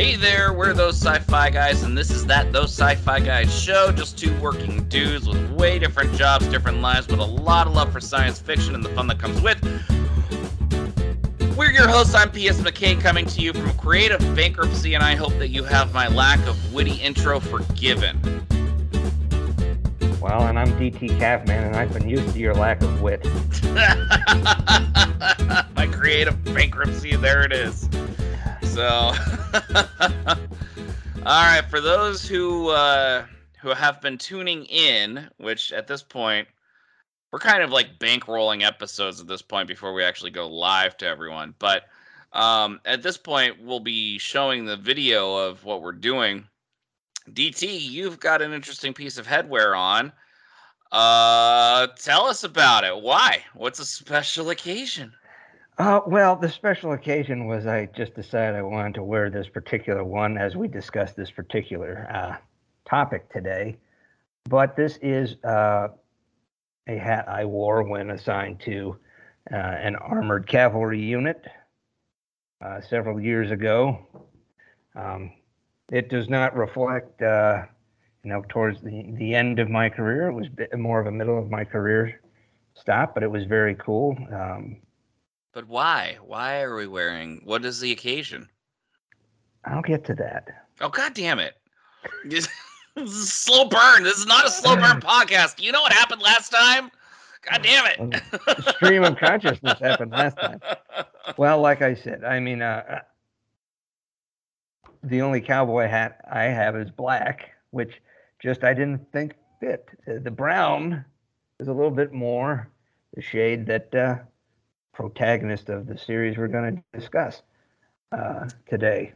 Hey there, we're those sci-fi guys, and this is that those sci-fi guys show. Just two working dudes with way different jobs, different lives, but a lot of love for science fiction and the fun that comes with. We're your hosts. I'm P.S. McKay coming to you from creative bankruptcy, and I hope that you have my lack of witty intro forgiven. Well, and I'm DT Cavman, and I've been used to your lack of wit. my creative bankruptcy, there it is. So, all right, for those who uh, who have been tuning in, which at this point we're kind of like bankrolling episodes at this point before we actually go live to everyone. But um, at this point, we'll be showing the video of what we're doing. DT, you've got an interesting piece of headwear on. Uh, tell us about it. Why? What's a special occasion? Uh, well, the special occasion was I just decided I wanted to wear this particular one as we discuss this particular uh, topic today. But this is uh, a hat I wore when assigned to uh, an armored cavalry unit uh, several years ago. Um, it does not reflect, uh, you know, towards the, the end of my career. It was more of a middle of my career stop, but it was very cool. Um, but why? Why are we wearing? What is the occasion? I'll get to that. Oh God damn it! this is a slow burn. This is not a slow burn podcast. You know what happened last time? God damn it! stream of consciousness happened last time. Well, like I said, I mean, uh, the only cowboy hat I have is black, which just I didn't think fit. The brown is a little bit more the shade that uh, protagonist of the series we're going to discuss uh, today.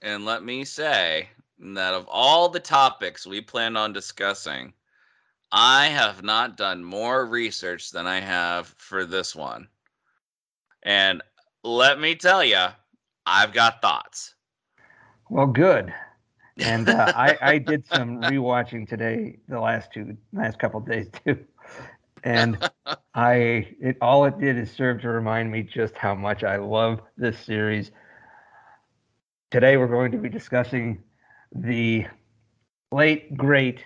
And let me say that of all the topics we plan on discussing, I have not done more research than I have for this one. And let me tell you, I've got thoughts. Well, good. And uh, I, I did some rewatching today, the last two, last couple days too and I it all it did is serve to remind me just how much I love this series. Today we're going to be discussing the late great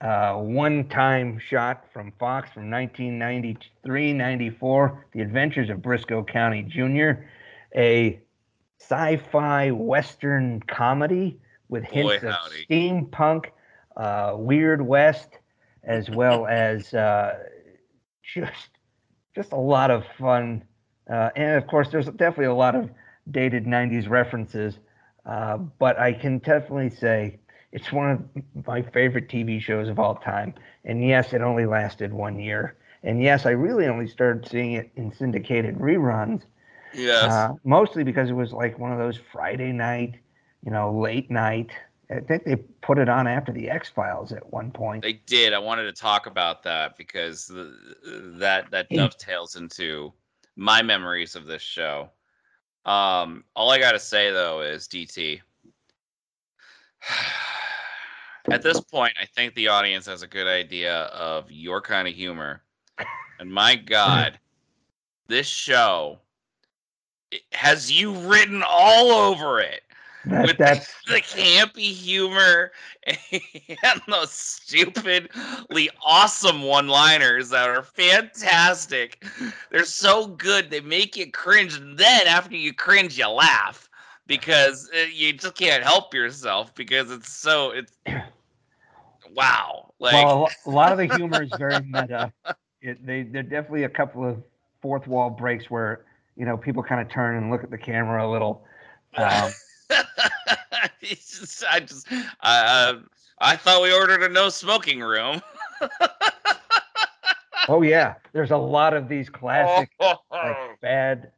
uh, one-time shot from Fox from 1993-94, The Adventures of Brisco County Jr., a sci-fi western comedy with hints of steampunk, uh, Weird West, as well as uh, just just a lot of fun. Uh, and of course, there's definitely a lot of dated '90s references. Uh, but I can definitely say it's one of my favorite TV shows of all time. And yes, it only lasted one year. And yes, I really only started seeing it in syndicated reruns. Yes. Uh, mostly because it was like one of those Friday night, you know, late night I think they put it on after the X Files at one point. They did. I wanted to talk about that because the, that that dovetails into my memories of this show. Um, all I gotta say though is DT. At this point, I think the audience has a good idea of your kind of humor, and my God, this show has you written all over it. That, with that's the campy humor and those stupidly awesome one-liners that are fantastic. They're so good they make you cringe, and then after you cringe, you laugh because uh, you just can't help yourself because it's so it's wow. Like well, a lot of the humor is very meta. It, they they're definitely a couple of fourth wall breaks where you know people kind of turn and look at the camera a little. Um, just, I just, uh, I thought we ordered a no smoking room. oh yeah, there's a lot of these classic like bad.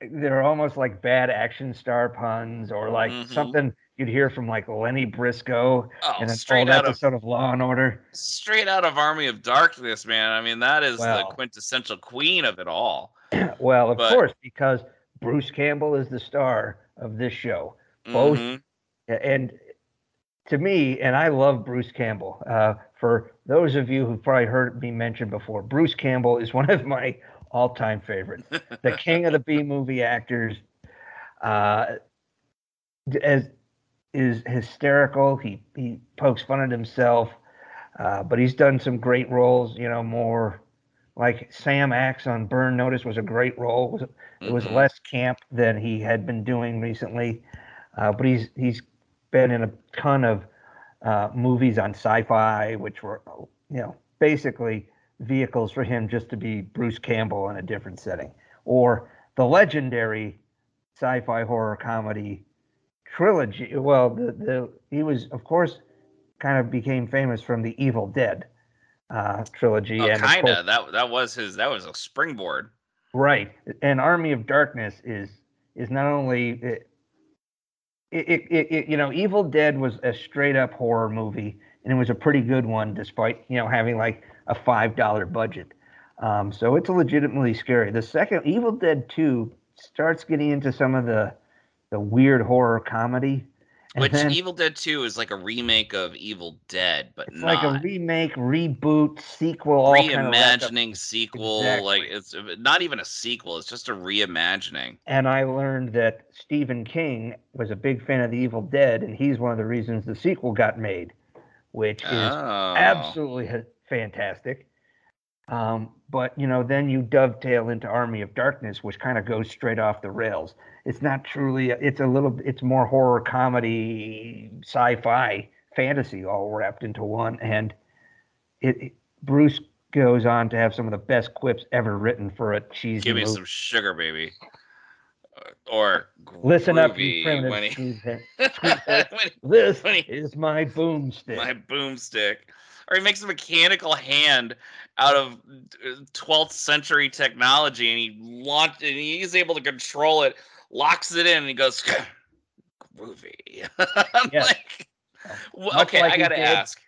They're almost like bad action star puns, or like mm-hmm. something you'd hear from like Lenny Briscoe oh, in an old episode of, of, Law and Order. Straight out of Army of Darkness, man. I mean, that is well, the quintessential queen of it all. well, of but, course, because Bruce Campbell is the star of this show. Both, mm-hmm. and to me, and I love Bruce Campbell. Uh, for those of you who've probably heard me mention before, Bruce Campbell is one of my all-time favorites. the king of the B movie actors. Uh, as is hysterical. He he pokes fun at himself, uh, but he's done some great roles. You know, more like Sam Axe on Burn Notice was a great role. It was, it was mm-hmm. less camp than he had been doing recently, uh, but he's he's been in a ton of uh, movies on sci-fi, which were you know basically vehicles for him just to be Bruce Campbell in a different setting, or the legendary sci-fi horror comedy trilogy. Well, the, the he was of course kind of became famous from the Evil Dead uh, trilogy. Oh, and kind of that that was his that was a springboard. Right, and Army of Darkness is is not only it, it, it, it, you know Evil Dead was a straight up horror movie, and it was a pretty good one despite you know having like a five dollar budget. Um, so it's legitimately scary. The second Evil Dead Two starts getting into some of the the weird horror comedy and Which then, Evil Dead 2 is like a remake of Evil Dead, but it's not. like a remake, reboot, sequel, reimagining kind of sequel. Exactly. Like it's not even a sequel; it's just a reimagining. And I learned that Stephen King was a big fan of the Evil Dead, and he's one of the reasons the sequel got made, which is oh. absolutely fantastic. Um, but you know, then you dovetail into Army of Darkness, which kind of goes straight off the rails it's not truly it's a little it's more horror comedy sci-fi fantasy all wrapped into one. And it, it, bruce goes on to have some of the best quips ever written for a cheesy give me movie. some sugar baby. Uh, or listen up you primitive he, this when he, is my boomstick. My boomstick. Or he makes a mechanical hand out of 12th uh, century technology and he launched and he's able to control it locks it in, and he goes, groovy. yeah. like, okay, like I gotta did, ask.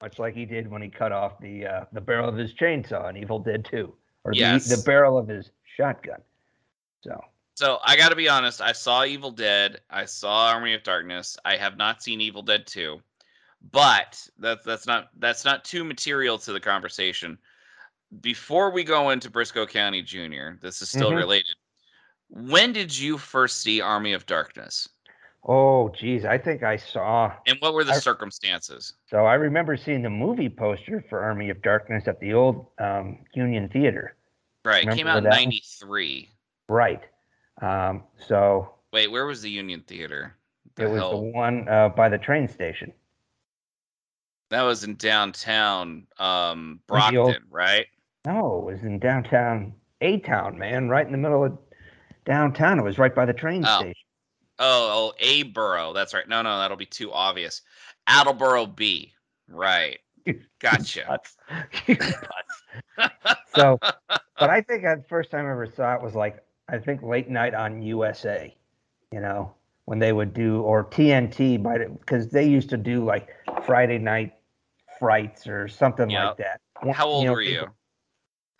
Much like he did when he cut off the uh, the barrel of his chainsaw in Evil Dead 2, or yes. the, the barrel of his shotgun. So. So I got to be honest. I saw Evil Dead. I saw Army of Darkness. I have not seen Evil Dead 2, but that's that's not that's not too material to the conversation. Before we go into Brisco County Jr., this is still mm-hmm. related. When did you first see Army of Darkness? Oh, geez, I think I saw. And what were the I, circumstances? So I remember seeing the movie poster for Army of Darkness at the old um, Union Theater. Right, remember came out in '93. Right. Um, so. Wait, where was the Union Theater? The it was hell? the one uh, by the train station. That was in downtown um, Brockton, old... right? No, it was in downtown A Town, man, right in the middle of downtown. It was right by the train oh. station. Oh, oh, A borough. That's right. No, no, that'll be too obvious. Attleboro B. Right. Gotcha. so, but I think the first time I ever saw it was like I think late night on USA. You know when they would do or TNT, because they used to do like Friday night frights or something yep. like that. How old you know, were you?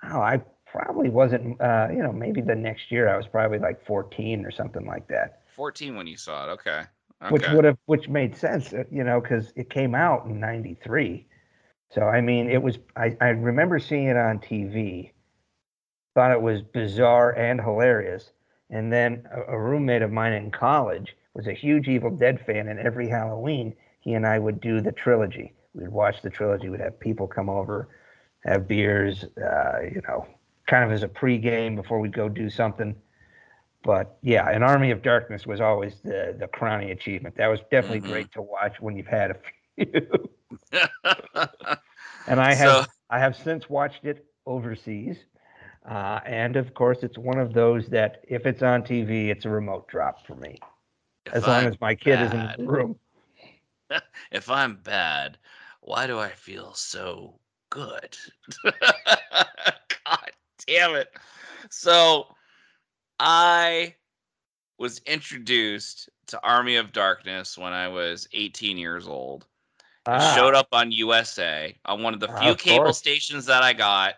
Oh, I probably wasn't uh, you know maybe the next year i was probably like 14 or something like that. 14 when you saw it okay, okay. which would have which made sense uh, you know because it came out in 93 so i mean it was I, I remember seeing it on tv thought it was bizarre and hilarious. And then a, a roommate of mine in college was a huge evil dead fan and every halloween he and i would do the trilogy. We'd watch the trilogy. We'd have people come over have beers uh, you know kind of as a pregame before we go do something. But yeah, an Army of Darkness was always the the crowning achievement. That was definitely mm-hmm. great to watch when you've had a few. and I have so, I have since watched it overseas. Uh, and of course, it's one of those that if it's on TV, it's a remote drop for me, as long I'm as my kid bad, is in the room. if I'm bad, why do I feel so good? God damn it. So I was introduced to Army of Darkness when I was 18 years old. Ah. showed up on USA on one of the ah, few of cable course. stations that I got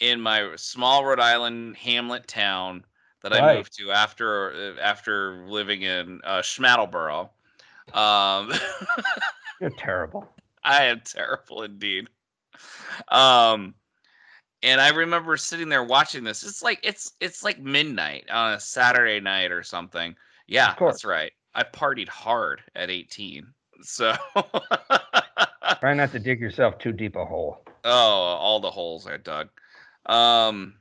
in my small Rhode Island hamlet town that right. I moved to after after living in uh, Schmattleboro. Um, You're terrible. I am terrible indeed. Um, and I remember sitting there watching this. It's like it's it's like midnight on a Saturday night or something. Yeah, that's right. I partied hard at 18. So try not to dig yourself too deep a hole. Oh, all the holes I dug. Um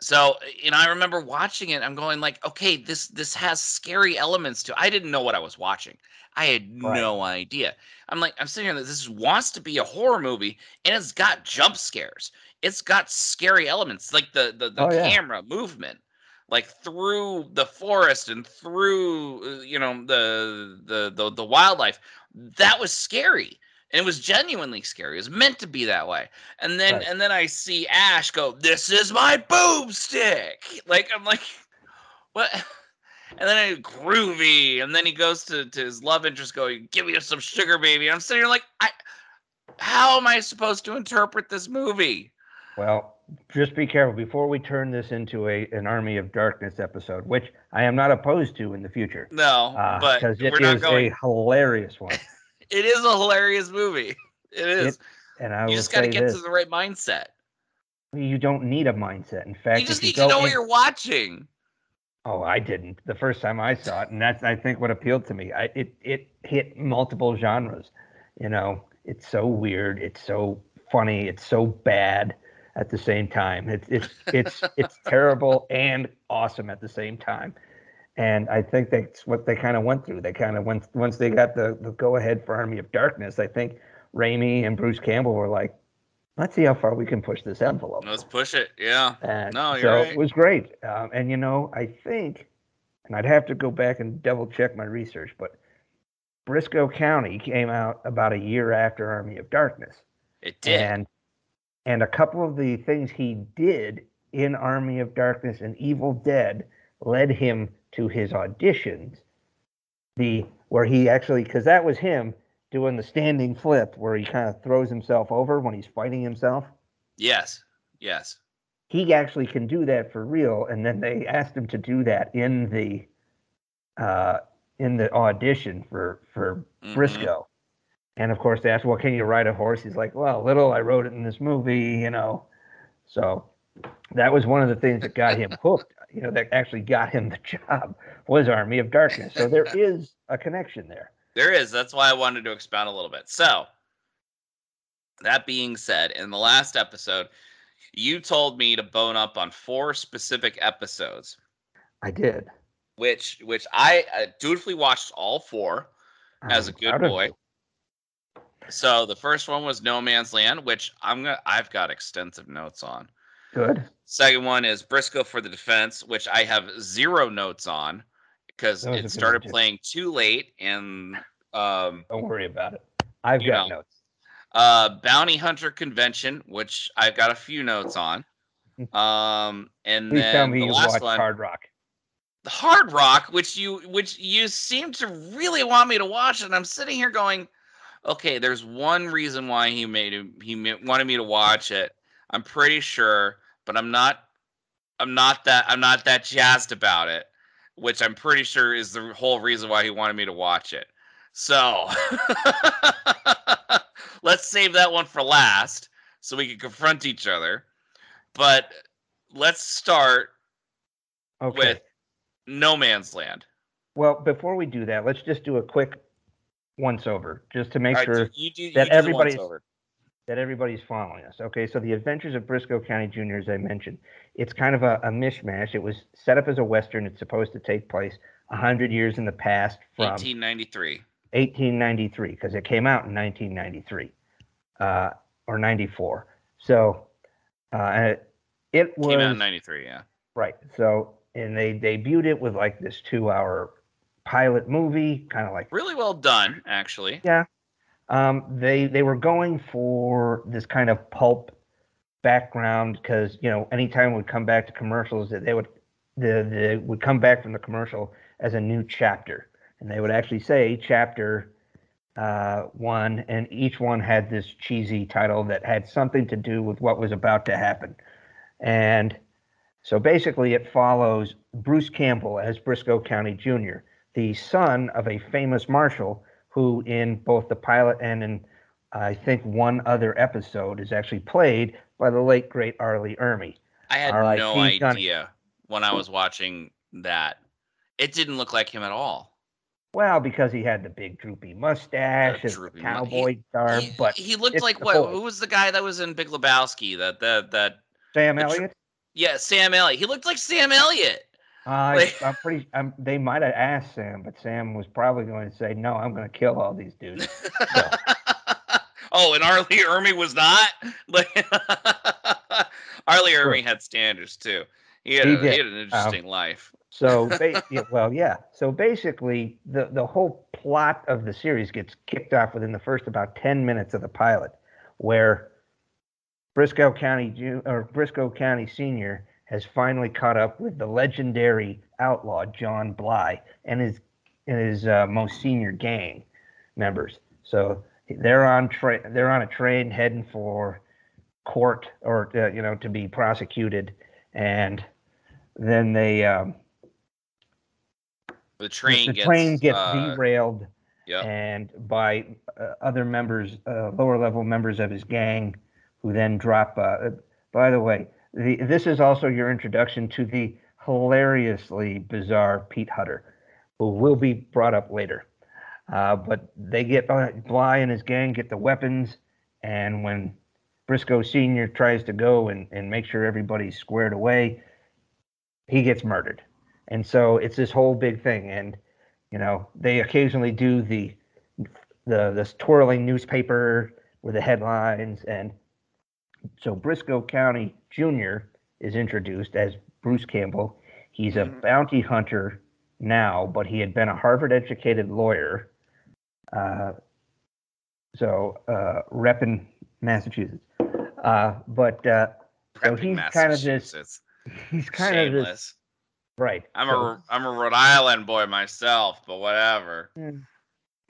so you know, I remember watching it. I'm going like, okay, this this has scary elements to. It. I didn't know what I was watching. I had right. no idea. I'm like, I'm sitting here. This wants to be a horror movie, and it's got jump scares. It's got scary elements, like the the, the oh, camera yeah. movement, like through the forest and through uh, you know the the the, the wildlife. That was scary and it was genuinely scary. It was meant to be that way. And then right. and then I see Ash go, "This is my boomstick." Like I'm like, what? And then I groovy, and then he goes to, to his love interest, going, "Give me some sugar, baby." And I'm sitting here like, I, how am I supposed to interpret this movie? Well, just be careful before we turn this into a an Army of Darkness episode, which I am not opposed to in the future. No, uh, but because it is going... a hilarious one. it is a hilarious movie. It is. It, and I you just got to get this. to the right mindset. You don't need a mindset. In fact, you just need you to know in, what you're watching. Oh, I didn't the first time I saw it, and that's I think what appealed to me. I, it it hit multiple genres. You know, it's so weird. It's so funny. It's so bad at the same time. It's it's it's it's terrible and awesome at the same time. And I think that's what they kind of went through. They kind of went once they got the, the go ahead for Army of Darkness. I think Raimi and Bruce Campbell were like, let's see how far we can push this envelope. Let's push it. Yeah. And no, you're so right. it was great. Um, and you know, I think, and I'd have to go back and double check my research, but Brisco County came out about a year after Army of Darkness. It did. And and a couple of the things he did in Army of Darkness and Evil Dead led him to his auditions, the where he actually because that was him doing the standing flip where he kind of throws himself over when he's fighting himself. Yes. Yes. He actually can do that for real, and then they asked him to do that in the uh, in the audition for for mm-hmm. Brisco. And of course, they asked, "Well, can you ride a horse?" He's like, "Well, little. I rode it in this movie, you know." So that was one of the things that got him hooked you know, that actually got him the job was Army of Darkness. So there is a connection there. There is. That's why I wanted to expound a little bit. So, that being said, in the last episode, you told me to bone up on four specific episodes. I did. Which, which I uh, dutifully watched all 4 I'm as a good boy. So the first one was No Man's Land, which I'm gonna I've got extensive notes on. Good. Second one is Brisco for the defense, which I have zero notes on because it started playing too late and um, don't worry about it. I've got know, notes. Uh, Bounty Hunter Convention, which I've got a few notes on. Um, and Please then tell me the you watched one, Hard Rock. Hard Rock, which you which you seem to really want me to watch, and I'm sitting here going, okay, there's one reason why he made him, he wanted me to watch it. I'm pretty sure but I'm not I'm not that I'm not that jazzed about it, which I'm pretty sure is the whole reason why he wanted me to watch it. So let's save that one for last so we can confront each other. But let's start okay. with No Man's Land. Well, before we do that, let's just do a quick once over just to make right, sure you do, you that everybody's that everybody's following us. Okay, so the Adventures of Brisco County Jr., as I mentioned, it's kind of a, a mishmash. It was set up as a western. It's supposed to take place hundred years in the past from 1893. 1893, because it came out in 1993 uh, or 94. So uh, it was came out in 93. Yeah. Right. So and they debuted it with like this two-hour pilot movie, kind of like really well done, actually. Yeah, um, they they were going for this kind of pulp background because you know anytime we come back to commercials that they would the they would come back from the commercial as a new chapter. And they would actually say chapter uh, one and each one had this cheesy title that had something to do with what was about to happen. And so basically it follows bruce campbell as brisco county jr the son of a famous marshal who in both the pilot and in I think one other episode is actually played by the late great Arlie Lee Ermey. I had R. no idea when I was watching that. It didn't look like him at all. Well, because he had the big droopy mustache, the cowboy mu- he, but he looked like what? Who was the guy that was in Big Lebowski? That that that Sam Elliott. Tr- yeah, Sam Elliott. He looked like Sam Elliott. Uh, like, I'm pretty. I'm, they might have asked Sam, but Sam was probably going to say, "No, I'm going to kill all these dudes." So. oh, and R. Lee Ermey was not. Like R. Lee Ermey had standards too. He had, he, a, he had an um, interesting um, life. So, ba- yeah, well, yeah. So basically, the the whole plot of the series gets kicked off within the first about ten minutes of the pilot, where Brisco County or Brisco County Senior has finally caught up with the legendary outlaw John Bly and his and his uh, most senior gang members. So they're on tra- they're on a train heading for court or uh, you know to be prosecuted, and then they um, the train the gets, train gets uh, derailed, yep. and by uh, other members, uh, lower level members of his gang, who then drop. Uh, by the way, the, this is also your introduction to the hilariously bizarre Pete Hutter, who will be brought up later. Uh, but they get Bly and his gang get the weapons, and when Brisco Senior tries to go and, and make sure everybody's squared away, he gets murdered. And so it's this whole big thing. And you know, they occasionally do the the this twirling newspaper with the headlines, and so Brisco County Jr. is introduced as Bruce Campbell. He's a mm-hmm. bounty hunter now, but he had been a Harvard educated lawyer. Uh, so, uh, rep in Massachusetts. Uh, but uh, so he's kind of this. He's kind Shameless. of this. Right. I'm so, a I'm a Rhode Island boy myself, but whatever. Yeah.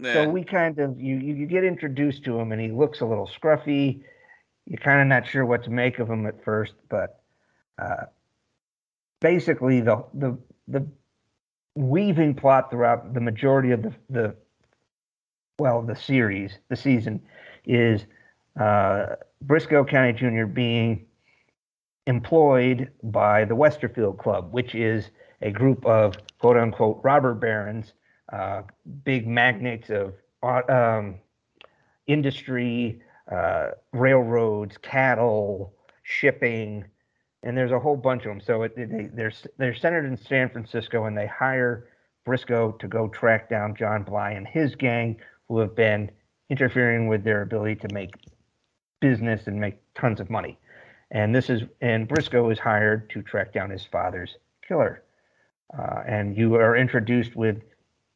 So we kind of you you get introduced to him, and he looks a little scruffy you're kind of not sure what to make of them at first, but uh, basically the the the weaving plot throughout the majority of the the well the series the season is uh, Brisco County Jr. being employed by the Westerfield Club, which is a group of quote unquote robber barons, uh, big magnates of uh, um, industry, uh, railroads, cattle, shipping, and there's a whole bunch of them. So it, they, they're they're centered in San Francisco, and they hire Brisco to go track down John Bly and his gang, who have been interfering with their ability to make business and make tons of money. And this is and Brisco is hired to track down his father's killer. Uh, and you are introduced with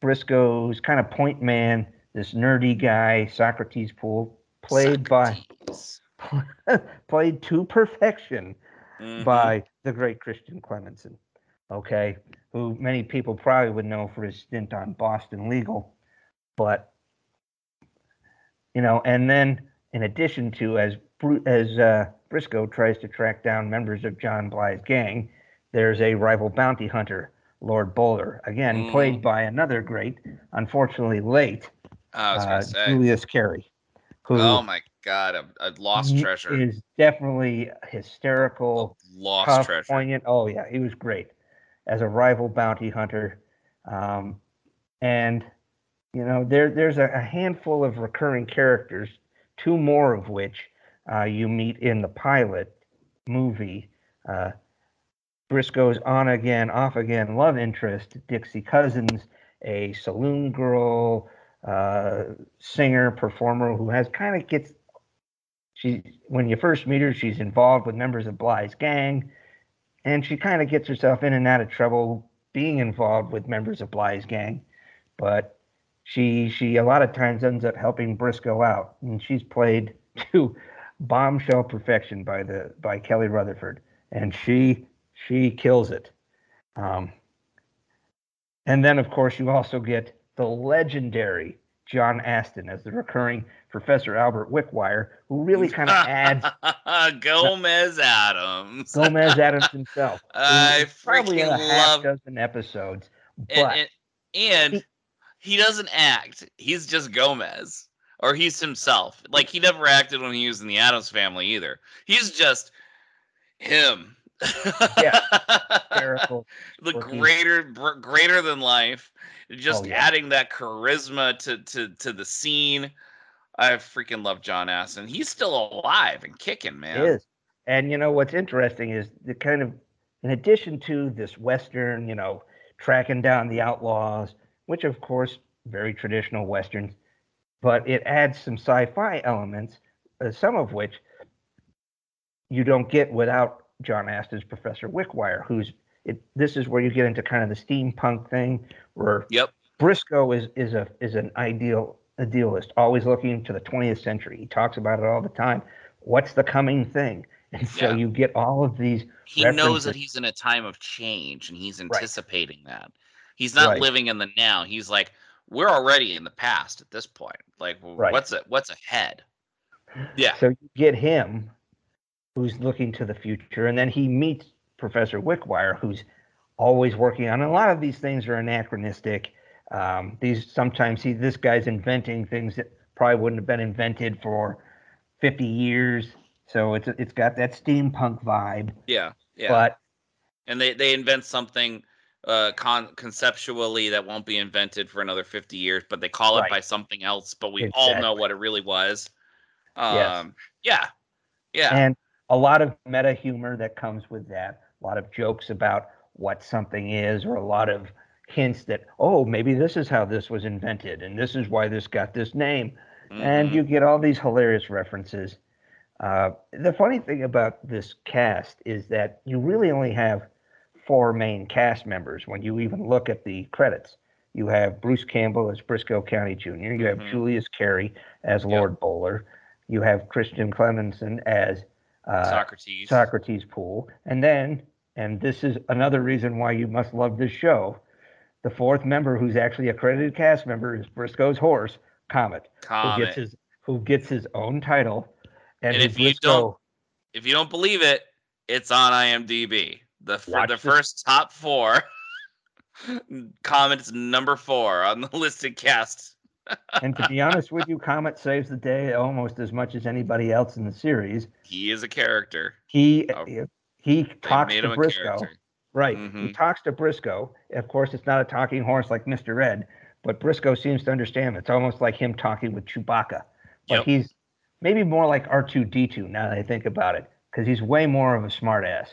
Brisco's kind of point man, this nerdy guy, Socrates Poole, played Socrates. by played to perfection mm-hmm. by the great Christian Clemenson. Okay, who many people probably would know for his stint on Boston Legal, but you know, and then in addition to as as uh, Brisco tries to track down members of John Bly's gang, there's a rival bounty hunter, Lord Bowler, again mm. played by another great, unfortunately late, uh, Julius Carry who oh my god, a, a lost treasure is definitely hysterical, a lost tough, treasure, poignant. Oh yeah, he was great as a rival bounty hunter, um, and you know there there's a, a, handful of recurring characters, two more of which uh, you meet in the pilot movie. Uh, Brisco's on again, off again love interest, Dixie Cousins, a saloon girl uh, singer performer who has kind of gets she when you first meet her she's involved with members of Bly's gang and she kind of gets herself in and out of trouble being involved with members of Bly's gang. But she she a lot of times ends up helping Brisco out and she's played to bombshell perfection by the by Kelly Rutherford and she she kills it. Um, and then of course you also get the legendary John Astin as the recurring Professor Albert Wickwire, who really kind of adds Gomez Addams. Gomez Addams himself. I probably in a half dozen episodes, but and, and, and he, he doesn't act. He's just Gomez, or he's himself. Like he never acted when he was in the Addams Family either. He's just him yeah, the greater greater than life, just oh, yeah. adding that charisma to to to the scene. I freaking love John Astin. He's still alive and kicking, man. He is. And you know what's interesting is the kind of in addition to this western, you know, tracking down the outlaws, which of course very traditional westerns, but it adds some sci-fi elements, uh, some of which you don't get without John Astin's Professor Wickwire, who's it. This is where you get into kind of the steampunk thing, where yep. Brisco is is a is an ideal idealist, always looking to the 20th century. He talks about it all the time. What's the coming thing? And so yeah. you get all of these. He references. knows that he's in a time of change, and he's anticipating right. that. He's not right. living in the now. He's like, we're already in the past at this point. Like, right. what's it? What's ahead? Yeah. So you get him, who's looking to the future, and then he meets Professor Wickwire, who's always working on. a lot of these things are anachronistic. Um, these sometimes he this guy's inventing things that probably wouldn't have been invented for 50 years. So it's it's got that steampunk vibe. Yeah, yeah. But and they they invent something uh con- conceptually that won't be invented for another 50 years, but they call it right. by something else. But we exactly. all know what it really was. Um, yes. yeah, yeah. And a lot of meta humor that comes with that. A lot of jokes about what something is, or a lot of hints that oh maybe this is how this was invented and this is why this got this name mm-hmm. and you get all these hilarious references uh, the funny thing about this cast is that you really only have four main cast members when you even look at the credits you have bruce campbell as brisco county jr you have mm-hmm. julius Carry as lord yep. bowler you have christian clemenson as uh, socrates socrates poole and then and this is another reason why you must love this show the fourth member, who's actually a credited cast member, is Brisco's horse, Comet, Comet. who gets his who gets his own title. And, and if Brisco, you don't if you don't believe it, it's on IMDb. The for the first top four. Comet's number four on the listed cast. And to be honest with you, Comet saves the day almost as much as anybody else in the series. He is a character. He oh, he talks to Brisco. Right. Mm-hmm. He talks to Brisco. Of course, it's not a talking horse like Mr. Ed, but Brisco seems to understand. It's almost like him talking with Chewbacca. But yep. he's maybe more like R2D2 now that I think about it, because he's way more of a smartass.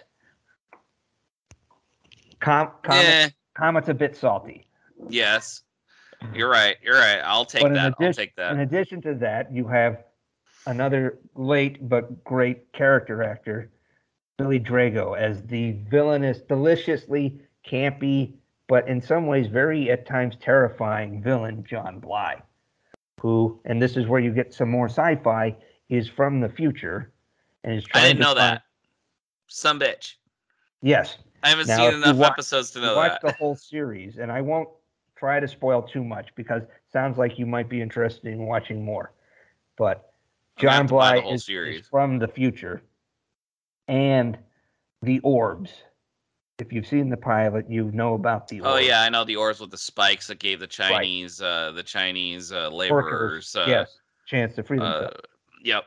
Com- Comet, yeah. Comet's a bit salty. Yes. You're right. You're right. I'll take that. Addition, I'll take that. In addition to that, you have another late but great character actor, Billy Drago as the villainous, deliciously campy, but in some ways very at times terrifying villain John Bly, who, and this is where you get some more sci-fi, is from the future and is trying. I didn't know find, that. Some bitch. Yes. I haven't now, seen enough watch, episodes to know that. watch the whole series, and I won't try to spoil too much because sounds like you might be interested in watching more. But John Bly is, is from the future and the orbs. If you've seen the pilot, you know about the. Orbs. Oh yeah, I know the orbs with the spikes that gave the Chinese, right. uh, the Chinese uh, laborers, uh, yes, chance to free uh, themselves. Yep.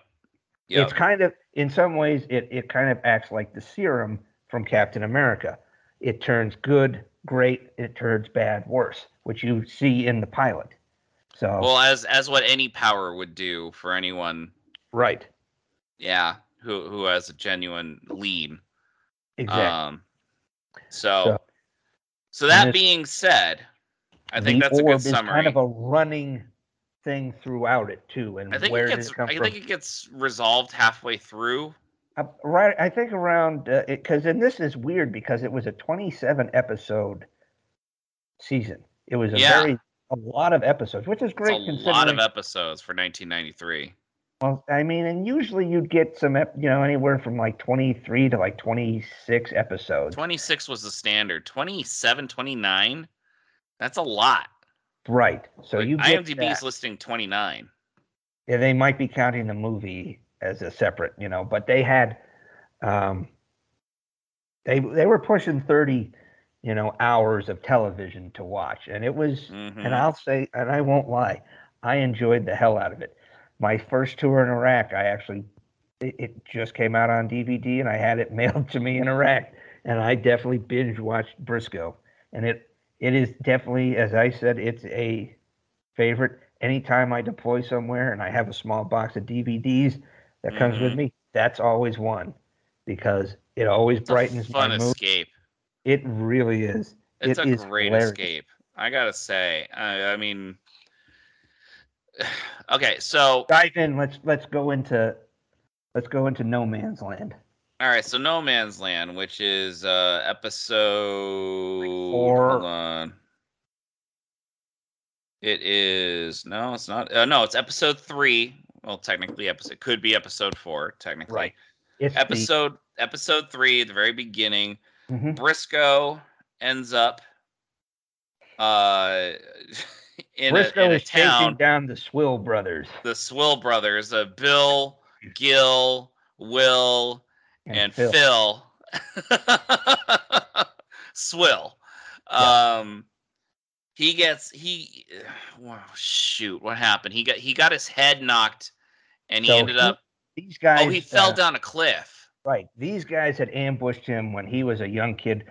Yep. It's kind of, in some ways, it it kind of acts like the serum from Captain America. It turns good, great. It turns bad, worse, which you see in the pilot. So well, as as what any power would do for anyone. Right. Yeah who who has a genuine lead. Exactly. Um, so, so, so that being said, I think that's a good summary. kind of a running thing throughout it too, and I think where it gets, it I from? think it gets resolved halfway through. Uh, right, I think around because uh, and this is weird because it was a 27 episode season. It was a yeah. very a lot of episodes, which is great. It's a lot of episodes for 1993. Well, I mean, and usually you'd get some, you know, anywhere from like 23 to like 26 episodes. 26 was the standard. 27, 29, that's a lot. Right. So like, you IMDb is listing 29. Yeah, they might be counting the movie as a separate, you know, but they had, um, they they were pushing 30, you know, hours of television to watch, and it was, mm-hmm. and I'll say, and I won't lie, I enjoyed the hell out of it my first tour in Iraq, I actually it, it just came out on DVD, and I had it mailed to me in Iraq, and I definitely binge watched Brisco, and it it is definitely, as I said, it's a favorite. Anytime I deploy somewhere and I have a small box of DVDs that mm-hmm. comes with mm-hmm. me, that's always one because it always it's brightens fun my mood. escape. It really is. It's it a great hilarious. escape. I gotta say. I, I mean, okay, so dive in. Let's let's go into let's go into No Man's Land. All right, so No Man's Land, which is uh episode four. Hold on. It is no, it's not. Uh, no, it's episode three. Well, technically, episode could be episode four. Technically, right. Episode the... episode three the very beginning. Mm-hmm. Brisco ends up uh in Brisco a, in is town down the Swill brothers. The Swill brothers, uh, Bill, Gil, Will, and, and Phil. Phil. Swill. Yeah. Um he gets he oh, shoot, what happened? He got he got his head knocked and he so ended up these guys Oh, he fell uh, down a cliff. Right. These guys had ambushed him when he was a young kid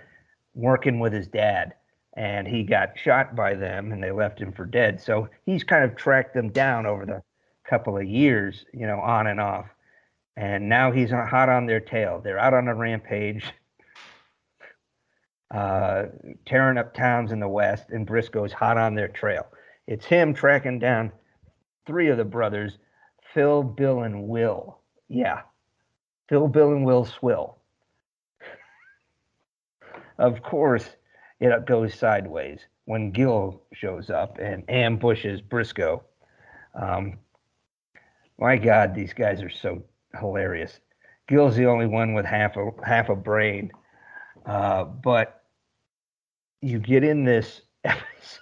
working with his dad and he got shot by them and they left him for dead. So he's kind of tracked them down over the couple of years, you know, on and off. And now he's hot on their tail. They're out on a rampage, uh, tearing up towns in the West, and Brisco's hot on their trail. It's him tracking down three of the brothers Phil, Bill, and Will. Yeah. Phil, Bill, and Will Swill. of course, it goes sideways when Gil shows up and ambushes Brisco. Um, my God, these guys are so hilarious. Gil's the only one with half a half a brain, uh, but you get in this. episode.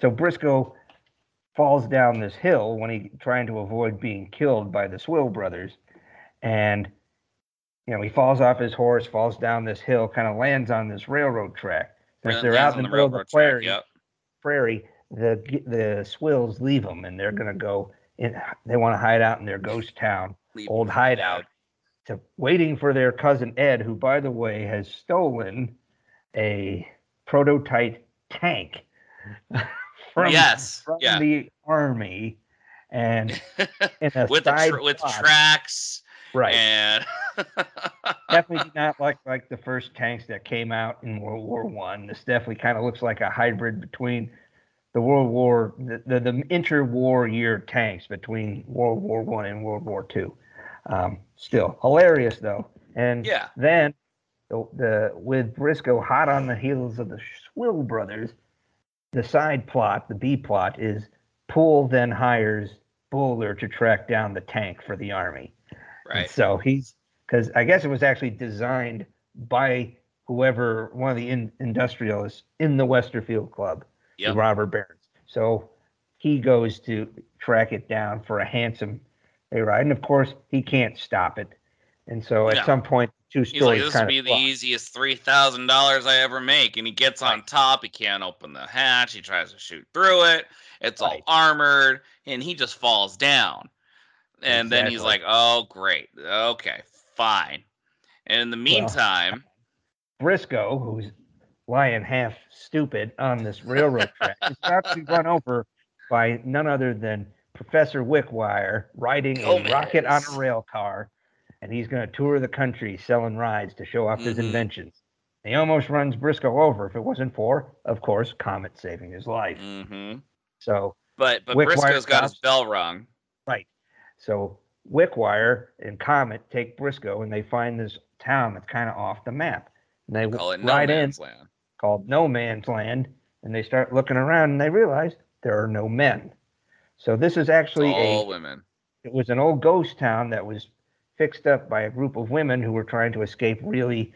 so Brisco falls down this hill when he trying to avoid being killed by the Swill brothers, and you know he falls off his horse, falls down this hill, kind of lands on this railroad track. Since they're out in the, middle of the prairie, track, yep. prairie, the the Swills leave them, and they're gonna go in. They want to hide out in their ghost town, leave old hideout, to waiting for their cousin Ed, who, by the way, has stolen a prototype tank from, yes, from yeah. the army, and with tra- with tracks right. and definitely not like like the first tanks that came out in world war one. This definitely kind of looks like a hybrid between the world war the, the, the interwar year tanks between world war one and world war two. Um, still hilarious though. And yeah. then the, the with brisco hot on the heels of the swill brothers the side plot the b plot is poole then hires Bowler to track down the tank for the army Right. And so he's because I guess it was actually designed by whoever one of the in, industrialists in the Westerfield Club, yep. Robert Burns. So he goes to track it down for a handsome a ride, and of course he can't stop it. And so at some point, two stories. He's like, this will be the easiest three thousand dollars I ever make. And he gets on top. He can't open the hatch. He tries to shoot through it. It's right. all armored, and he just falls down. And exactly. then he's like, "Oh, great. Okay, fine." And in the meantime, well, Brisco, who's lying half stupid on this railroad track, is about to be run over by none other than Professor Wickwire riding a rocket on a rail car, and he's going to tour the country selling rides to show off mm-hmm. his inventions. He almost runs Brisco over if it wasn't for, of course, Comet saving his life. Mm-hmm. So, but but Wickwire Brisco's got his bell rung. Right. So Wickwire and Comet take Brisco and they find this town that's kind of off the map. And they call it ride no in land. called No Man's Land, and they start looking around and they realize there are no men. So this is actually all a, women. It was an old ghost town that was fixed up by a group of women who were trying to escape really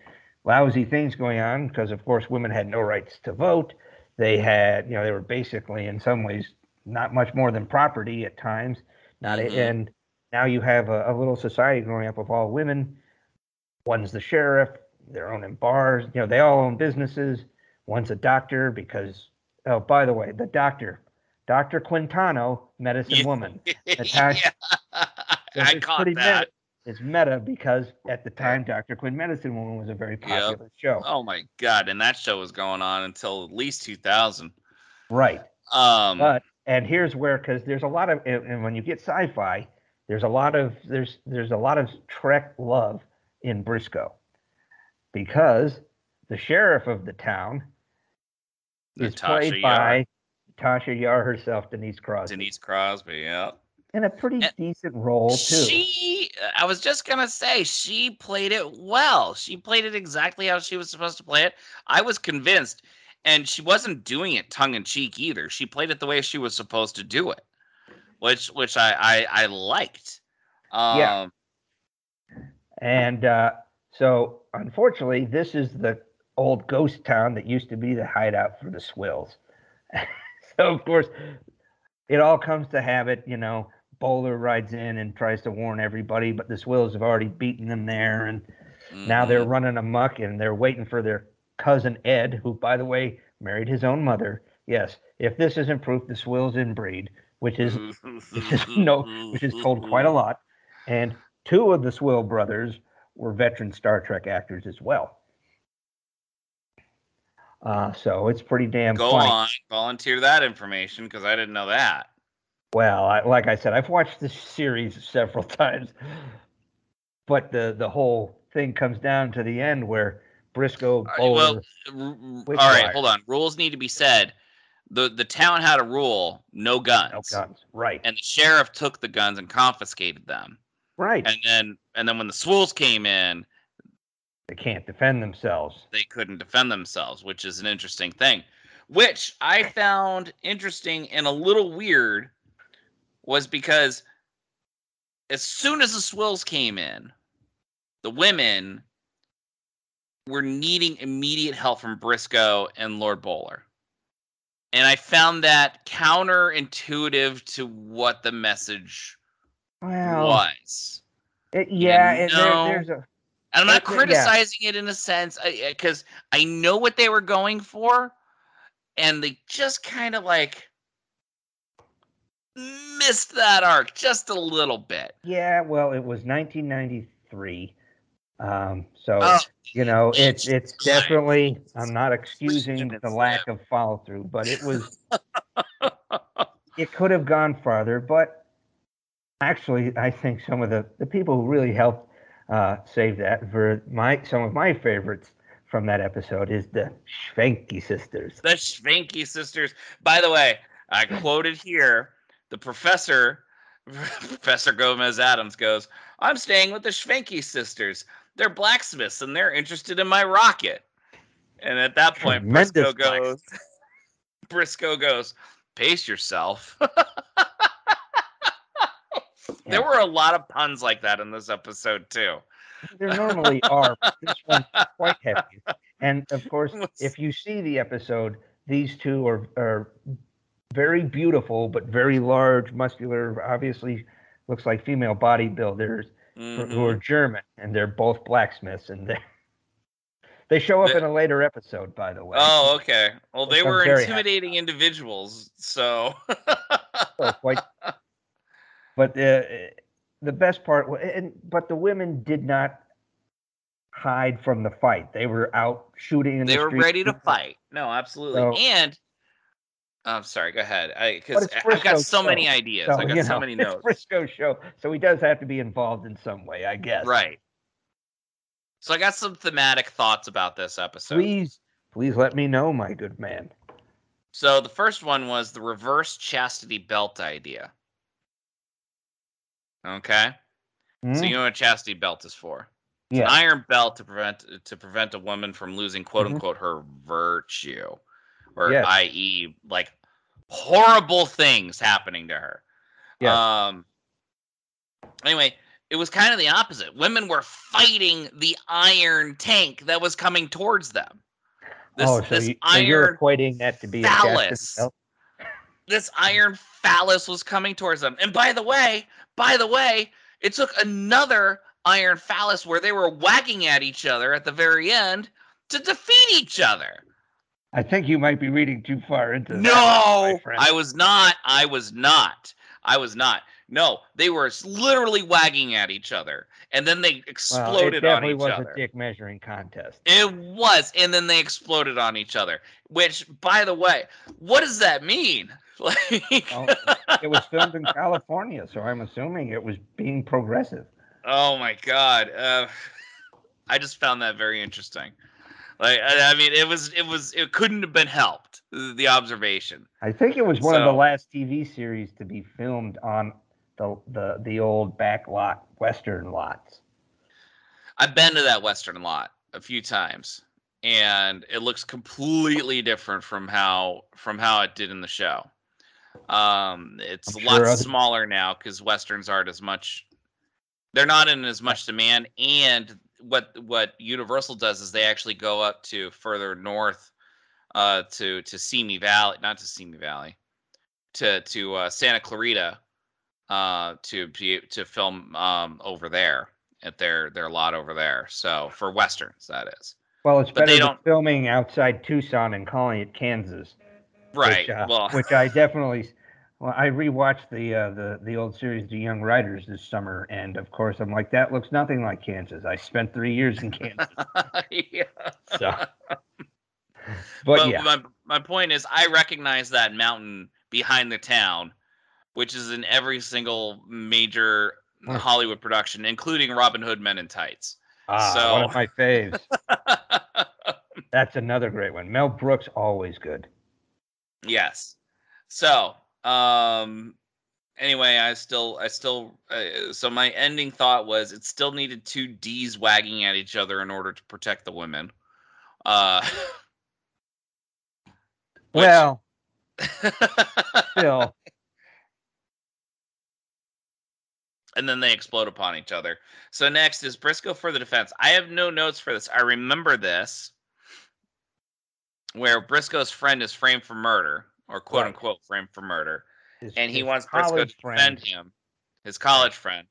lousy things going on because of course women had no rights to vote. They had, you know, they were basically in some ways not much more than property at times not mm-hmm. and now you have a, a, little society growing up of all women. One's the sheriff. They're owning bars. You know, they all own businesses. One's a doctor because oh, by the way, the doctor, Doctor Quintano, medicine woman. Natasha, yeah. I caught that. It's meta because at the time, Dr. Quinn Medicine Woman was a very popular yep. show. Oh my god! And that show was going on until at least 2000. Right. Um. But and here's where because there's a lot of and when you get sci-fi, there's a lot of there's there's a lot of Trek love in Brisco because the sheriff of the town is played Yar. by Tasha Yar herself, Denise Crosby. Denise Crosby, yeah. In a pretty and decent role too. She, I was just gonna say, she played it well. She played it exactly how she was supposed to play it. I was convinced, and she wasn't doing it tongue in cheek either. She played it the way she was supposed to do it, which which I I, I liked. Um, yeah. And uh, so, unfortunately, this is the old ghost town that used to be the hideout for the swills. so, of course, it all comes to habit. You know, Bowler rides in and tries to warn everybody, but the swills have already beaten them there, and mm-hmm. now they're mm-hmm. running amuck and they're waiting for their cousin Ed, who, by the way, married his own mother. Yes, if this isn't proof, the swills inbreed, which is which is no, which is told quite a lot. And two of the Swill brothers were veteran Star Trek actors as well. Uh, so it's pretty damn. Go funny. on, volunteer that information because I didn't know that. Well, I, like I said, I've watched this series several times, but the the whole thing comes down to the end where Brisco. Bowler, well, all right, hold on. Rules need to be said. the The town had a rule: no guns. No guns, right? And the sheriff took the guns and confiscated them. Right. And then and then when the Swools came in, they can't defend themselves. They couldn't defend themselves, which is an interesting thing. Which I found interesting and a little weird was because as soon as the Swills came in, the women were needing immediate help from Brisco and Lord Bowler. And I found that counterintuitive to what the message well, was. It, yeah, it, there, there's a. And I'm not criticizing yeah. it in a sense because I, I know what they were going for, and they just kind of like missed that arc just a little bit. Yeah, well, it was 1993, um, so oh, you know it's it's definitely. I'm not excusing the lack of follow through, but it was. it could have gone farther, but actually, I think some of the, the people who really helped uh, save that for my some of my favorites from that episode is the Schwenke sisters. The Schwenke sisters. By the way, I quoted here the professor, Professor Gomez Addams, goes, "I'm staying with the Schwenke sisters. They're blacksmiths and they're interested in my rocket." And at that point, Tremendous Brisco goes, Brisco goes, "Pace yourself." There were a lot of puns like that in this episode too. There normally are, but this one's quite heavy. And of course, if you see the episode, these two are are very beautiful, but very large, muscular. Obviously, looks like female bodybuilders mm-hmm. who are German, and they're both blacksmiths, and they they show up in a later episode, by the way. Oh, okay. Well, they were intimidating individuals, so. so quite but the the best part, and but the women did not hide from the fight. They were out shooting. In they the were ready to fight. No, absolutely. So, and I'm sorry. Go ahead. I because I've got so show. many ideas. So, I got so know, many notes. It's Brisco show, so he does have to be involved in some way, I guess. Right. So I got some thematic thoughts about this episode. Please, please let me know, my good man. So the first one was the reverse chastity belt idea. Okay. Mm-hmm. So you know what a chastity belt is for? It's yeah. an iron belt to prevent to prevent a woman from losing quote mm-hmm. unquote her virtue, or yes. i.e. like horrible things happening to her. Yeah. Um. Anyway, it was kind of the opposite. Women were fighting the iron tank that was coming towards them. This, oh, so, this you, so you're equating that to be phallus. a This iron phallus was coming towards them. And by the way, by the way, it took another iron phallus where they were whacking at each other at the very end to defeat each other. I think you might be reading too far into no, that. No, I was not. I was not. I was not. No, they were literally wagging at each other, and then they exploded well, on each other. It definitely was a dick measuring contest. It was, and then they exploded on each other. Which, by the way, what does that mean? Like, well, it was filmed in California, so I'm assuming it was being progressive. Oh my god, uh, I just found that very interesting. Like, I, I, mean, it was, it was, it couldn't have been helped. The observation. I think it was one so, of the last TV series to be filmed on the the the old back lot, Western lots. I've been to that Western lot a few times, and it looks completely different from how from how it did in the show. Um, it's I'm a lot sure smaller now because westerns aren't as much. They're not in as much demand, and what what Universal does is they actually go up to further north, uh, to to Simi Valley, not to Simi Valley, to to uh, Santa Clarita, uh, to be to film um over there at their their lot over there. So for westerns, that is. Well, it's but better than filming outside Tucson and calling it Kansas. Right. Which, uh, well, which I definitely. Well, I rewatched the uh, the the old series, The Young Riders, this summer, and of course, I'm like, that looks nothing like Kansas. I spent three years in Kansas. yeah. So. But, but, yeah, my my point is, I recognize that mountain behind the town, which is in every single major Hollywood production, including Robin Hood Men in Tights. Ah, so... one of my faves. That's another great one. Mel Brooks always good. Yes. So, um, anyway, I still, I still, uh, so my ending thought was it still needed two D's wagging at each other in order to protect the women. Uh, which... well, still. And then they explode upon each other. So next is Brisco for the defense. I have no notes for this. I remember this where Brisco's friend is framed for murder, or quote right. unquote framed for murder, his, and he wants Brisco to defend him, his college friend.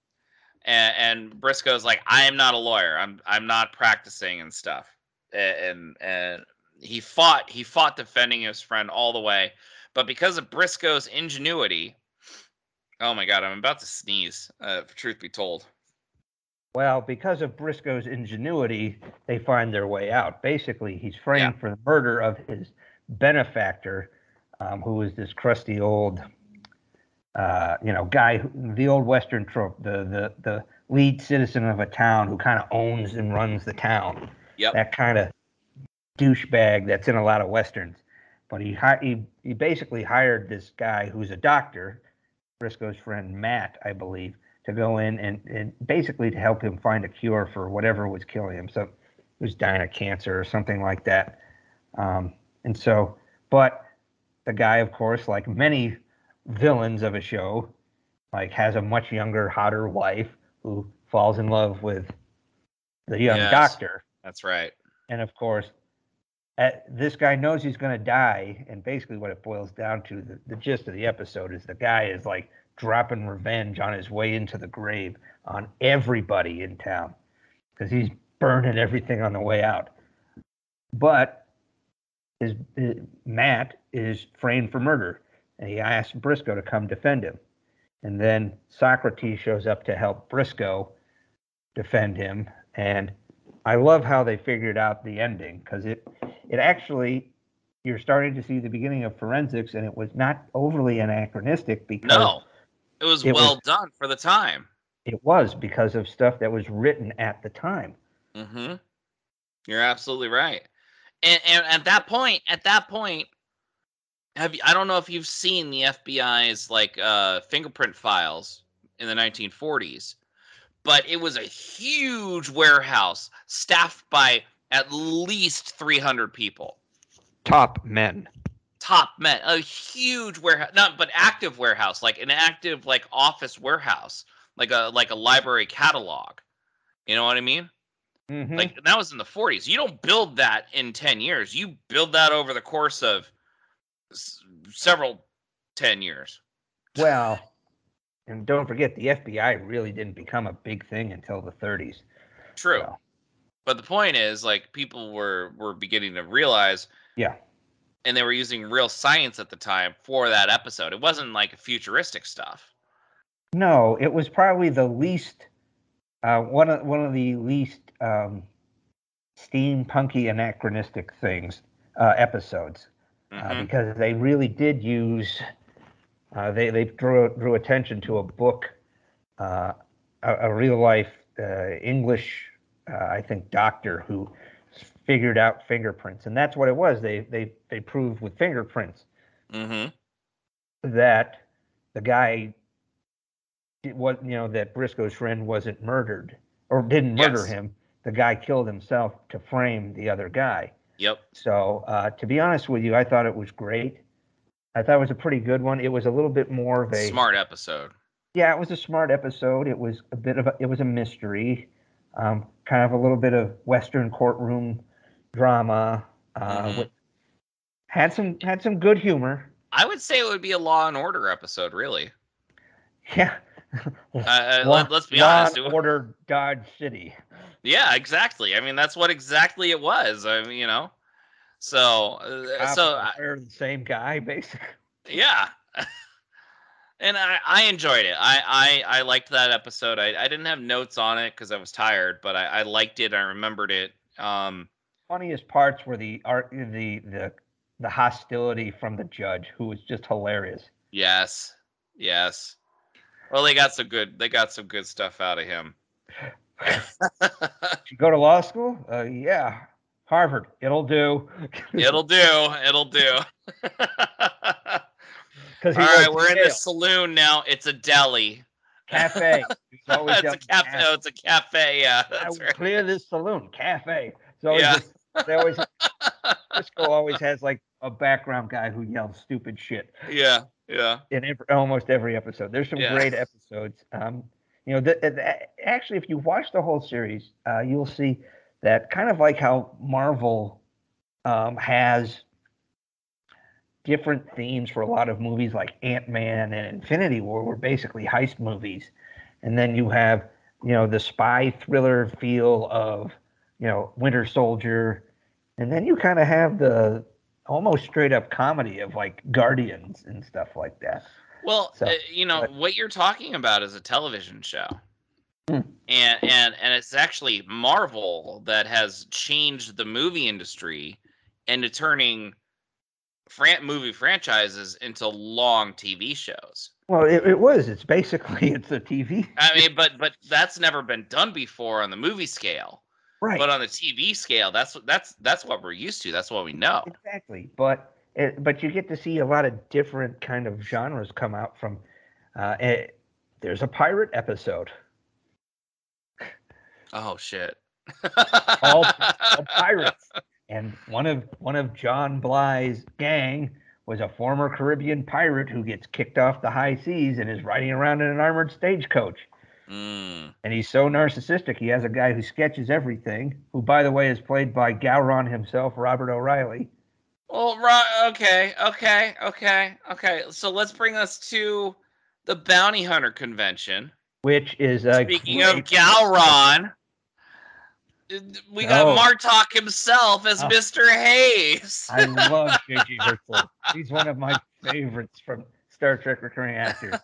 And, and, Brisco's like, I am not a lawyer. I'm I'm not practicing and stuff. And and he fought he fought defending his friend all the way, but because of Brisco's ingenuity, oh my god, I'm about to sneeze. Uh, truth be told. Well, because of Brisco's ingenuity, they find their way out. Basically, he's framed yeah. for the murder of his benefactor, um, who is this crusty old, uh, you know, guy, the old Western trope, the the the lead citizen of a town who kind of owns and runs the town. Yep. That kind of douchebag that's in a lot of westerns. But he he he basically hired this guy who's a doctor, Brisco's friend Matt, I believe, to go in and, and basically to help him find a cure for whatever was killing him. So he was dying of cancer or something like that. Um, and so, but the guy, of course, like many villains of a show, like has a much younger, hotter wife who falls in love with the young yes, doctor. That's right. And of course, at, this guy knows he's going to die. And basically, what it boils down to, the, the gist of the episode is the guy is like dropping revenge on his way into the grave on everybody in town because he's burning everything on the way out. But his, Matt is framed for murder, and he asks Brisco to come defend him. And then Socrates shows up to help Brisco defend him. And I love how they figured out the ending because it it actually you're starting to see the beginning of forensics, and it was not overly anachronistic because no it was it well was, done for the time. It was because of stuff that was written at the time. Mm-hmm. You're absolutely right. And, and at that point, at that point, have you, I don't know if you've seen the FBI's like uh, fingerprint files in the 1940s, but it was a huge warehouse staffed by at least 300 people. Top men top men, a huge warehouse, not but active warehouse, like an active like office warehouse, like a like a library catalog. You know what I mean? Mm-hmm. Like that was in the 40s. You don't build that in 10 years. You build that over the course of s- several 10 years. Well, and don't forget the FBI really didn't become a big thing until the 30s. True. So. But the point is like people were were beginning to realize yeah and they were using real science at the time for that episode. It wasn't like futuristic stuff. No, it was probably the least uh, one of one of the least um, steampunky anachronistic things uh, episodes uh, mm-hmm. because they really did use uh, they they drew drew attention to a book uh, a, a, real life English I think doctor who figured out fingerprints and that's what it was they they they proved with fingerprints mm-hmm. that the guy what you know that Brisco's friend wasn't murdered or didn't murder yes. him. The guy killed himself to frame the other guy. Yep. So uh, to be honest with you, I thought it was great. I thought it was a pretty good one. It was a little bit more of a smart episode. Yeah, it was a smart episode. It was a bit of a, it was a mystery, um, kind of a little bit of Western courtroom drama. Uh, mm-hmm. with, had some had some good humor. I would say it would be a Law and Order episode, really. Yeah, uh, let, us be honest. Order God City. Yeah, exactly. I mean, that's what exactly it was. I mean, you know, so uh, so they're the same guy, basically. Yeah, and I I enjoyed it. I I I liked that episode. I I didn't have notes on it because I was tired, but I I liked it. I remembered it. Um, funniest parts were the art the the the hostility from the judge, who was just hilarious. Yes, yes. Well, they got some good. They got some good stuff out of him. you go to law school? Uh, yeah, Harvard. It'll do. It'll do. It'll do. All right, we're in the saloon now. It's a deli. Cafe. it's a cafe. No, it's a cafe. Yeah, that's right. Clear this saloon. Cafe. So yeah. Just, they always always has like a background guy who yells stupid shit. Yeah. Yeah. In every, almost every episode, there's some yeah. great episodes. Um, you know, the, the, actually, if you watch the whole series, uh, you'll see that kind of like how Marvel um, has different themes for a lot of movies, like Ant Man and Infinity War, were basically heist movies, and then you have you know the spy thriller feel of you know Winter Soldier, and then you kind of have the almost straight up comedy of like Guardians and stuff like that. Well, so, uh, you know but, what you're talking about is a television show. Hmm. And and and it's actually Marvel that has changed the movie industry into turning fran- movie franchises into long TV shows. Well, it, it was. It's basically it's a TV. I mean, but but that's never been done before on the movie scale. Right. But on the TV scale, that's that's that's what we're used to. That's what we know. Exactly. But it, but you get to see a lot of different kind of genres come out from. Uh, it, eh, there's a pirate episode. Oh shit! all, all pirates, and one of one of John Bly's gang was a former Caribbean pirate who gets kicked off the high seas and is riding around in an armored stagecoach. Mm. And he's so narcissistic. He has a guy who sketches everything, who, by the way, is played by Gowron himself, Robert O'Reilly. Well, right, okay, okay, okay, okay. So let's bring us to the Bounty Hunter Convention, which is uh, speaking of Gowron. We got oh. Martok himself as oh. Mr. Hayes. I love J.G. Hertzler. He's one of my favorites from Star Trek recurring actors.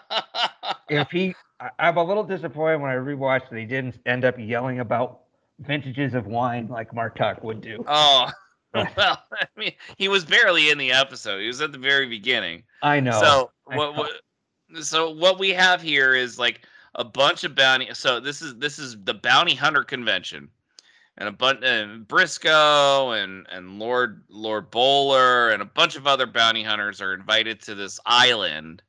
if he I, am a little disappointed when I rewatched that he didn't end up yelling about vintages of wine like Martok would do. Oh, well, I mean, he was barely in the episode. He was at the very beginning. I know. So what, what so what we have here is like a bunch of bounty. So this is this is the bounty hunter convention, and a bunch and Brisco and and Lord Lord Bowler and a bunch of other bounty hunters are invited to this island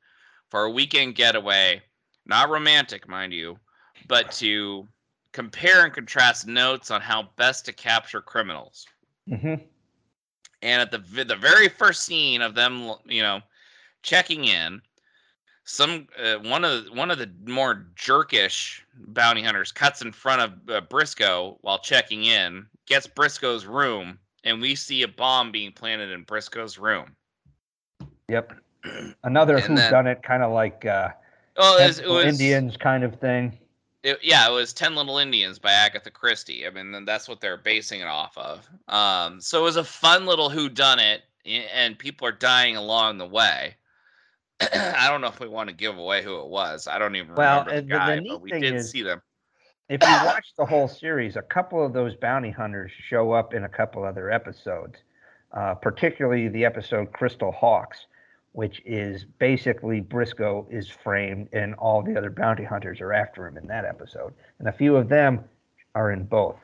for a weekend getaway not romantic, mind you, but to compare and contrast notes on how best to capture criminals. Mm-hmm. And at the the very first scene of them, you know, checking in, some uh, one of the, one of the more jerkish bounty hunters cuts in front of uh, Brisco while checking in, gets Brisco's room, and we see a bomb being planted in Brisco's room. Yep. Another who's done it kind of like uh, well, it was, it was, Indians kind of thing. It, yeah, it was Ten Little Indians by Agatha Christie. I mean, that's what they're basing it off of. Um, so it was a fun little who done it, and people are dying along the way. I don't know if we want to give away who it was. I don't even well, remember the guy, the, the but we did is, see them. If you watch the whole series, a couple of those bounty hunters show up in a couple other episodes, uh, particularly the episode Crystal Hawks, which is basically Brisco is framed and all the other bounty hunters are after him in that episode. And a few of them are in both.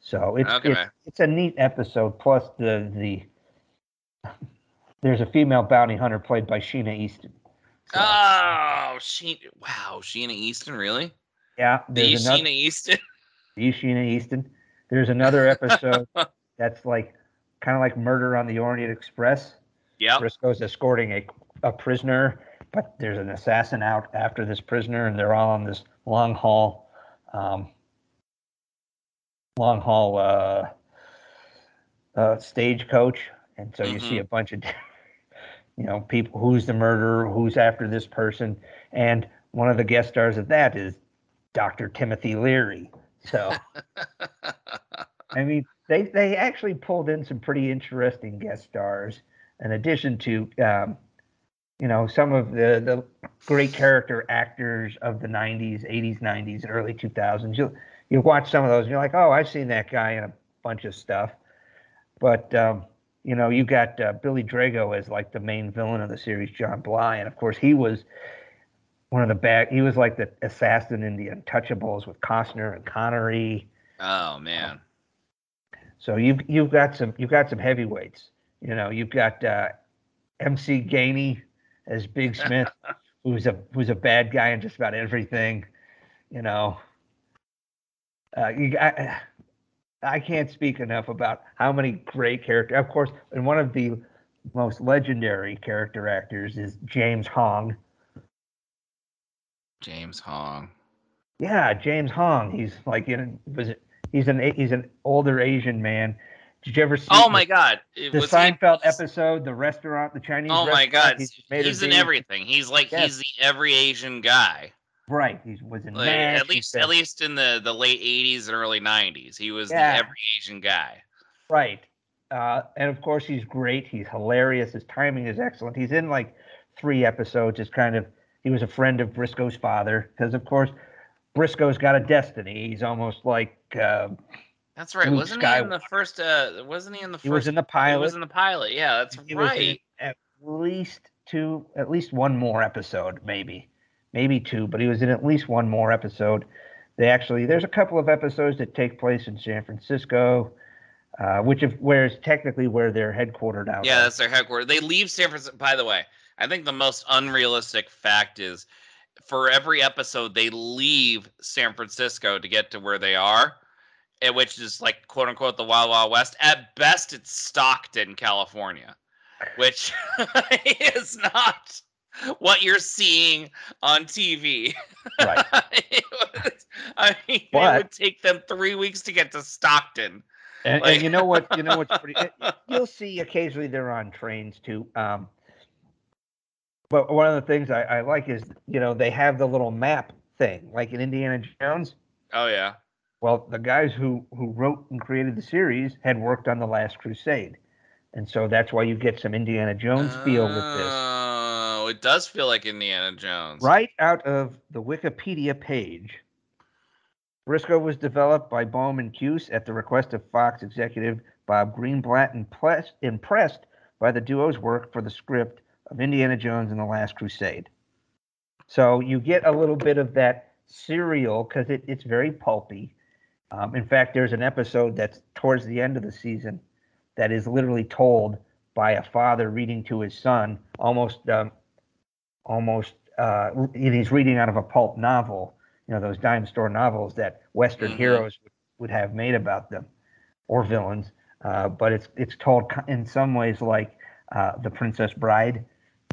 So it's okay. it's, it's a neat episode. Plus the the there's a female bounty hunter played by Sheena Easton. So, oh, she wow, Sheena Easton, really? Yeah, the another, Sheena Easton. The Sheena Easton. There's another episode that's like kind of like Murder on the Orient Express. Yeah. Brisco's escorting a a prisoner, but there's an assassin out after this prisoner, and they're all on this long haul, um, long haul uh, uh, stagecoach, and so mm-hmm. you see mm-hmm. a bunch of you know, people who's the murderer, who's after this person, and one of the guest stars of that is Dr. Timothy Leary. So, I mean, they they actually pulled in some pretty interesting guest stars, in addition to, um, you know, some of the the great character actors of the '90s, '80s, '90s, early 2000s. You you watch some of those, and you're like, oh, I've seen that guy in a bunch of stuff, but um, you know, you got uh, Billy Drago as like the main villain of the series, John Bly, and of course he was one of the bad. He was like the assassin in the Untouchables with Costner and Connery. Oh man! So you've you've got some you've got some heavyweights. You know, you've got uh, MC Gainey as Big Smith, who's a who's a bad guy in just about everything. You know, uh, you got I can't speak enough about how many great characters. Of course, and one of the most legendary character actors is James Hong. James Hong. Yeah, James Hong. He's like in was it, he's an he's an older Asian man. Did you ever see? Oh my god! the Seinfeld he, episode, the restaurant, the Chinese. Oh my god! He's, he's in everything. He's like yes. he's the every Asian guy. Right. He was in like, at least at least in the the late '80s and early '90s. He was yeah. the every Asian guy. Right. Uh, and of course, he's great. He's hilarious. His timing is excellent. He's in like three episodes. It's kind of he was a friend of Brisco's father because, of course, Brisco's got a destiny. He's almost like. Uh, that's right. Luke wasn't Skywalker. he in the first? Uh, wasn't he in the first? He was in the pilot. He was in the pilot. Yeah, that's he right. at least two, at least one more episode, maybe maybe two, but he was in at least one more episode. They actually there's a couple of episodes that take place in San Francisco, uh, which of where is technically where they're headquartered out. Yeah, that's their headquarters. They leave San Francisco. By the way, I think the most unrealistic fact is for every episode they leave San Francisco to get to where they are, which is like quote unquote the Wild Wild West. At best, it's Stockton, California, which is not what you're seeing on TV. Right. was, I mean, but, it would take them three weeks to get to Stockton. And, like, and you know what? You know what's pretty. you'll see occasionally they're on trains too. Um, but one of the things I, I like is you know they have the little map thing, like in Indiana Jones. Oh yeah. Well, the guys who who wrote and created the series had worked on the Last Crusade, and so that's why you get some Indiana Jones feel with this. Oh, it does feel like Indiana Jones. Right out of the Wikipedia page. Brisco was developed by Boam and Cuse at the request of Fox executive Bob Greenblatt, impressed by the duo's work for the script of Indiana Jones and the Last Crusade. So you get a little bit of that serial because it, it's very pulpy. Um, in fact, there's an episode that's towards the end of the season that is literally told by a father reading to his son, almost um, almost uh, he's reading out of a pulp novel, you know, those dime store novels that Western mm-hmm. heroes would, would have made about them or villains. Uh, but it's it's told in some ways like uh, the Princess Bride,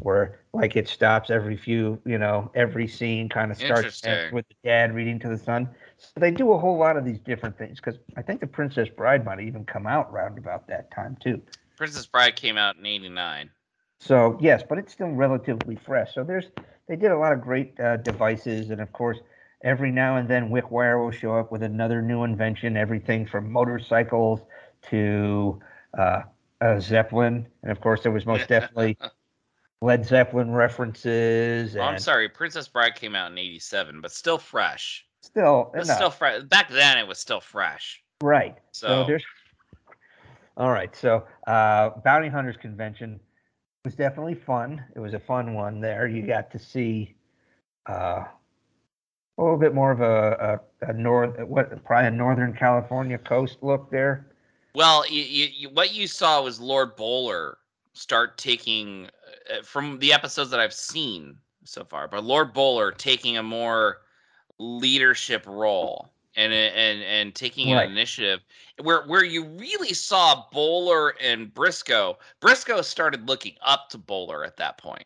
where like it stops every few, you know, every scene kind of starts with the dad reading to the son. So they do a whole lot of these different things because I think the Princess Bride might even come out round about that time too. Princess Bride came out in '89. So yes, but it's still relatively fresh. So there's they did a lot of great uh, devices, and of course, every now and then Wickwire will show up with another new invention. Everything from motorcycles to uh, a zeppelin, and of course, there was most definitely Led Zeppelin references. Oh, I'm sorry, Princess Bride came out in '87, but still fresh. Still, it's still fresh. Back then, it was still fresh. Right. So, so there's. All right. So, uh, Bounty Hunters Convention was definitely fun. It was a fun one there. You got to see uh, a little bit more of a, a, a north, what probably a Northern California coast look there. Well, you, you, what you saw was Lord Bowler start taking uh, from the episodes that I've seen so far, but Lord Bowler taking a more leadership role and and and taking right. an initiative where where you really saw Bowler and Brisco. Brisco started looking up to Bowler at that point.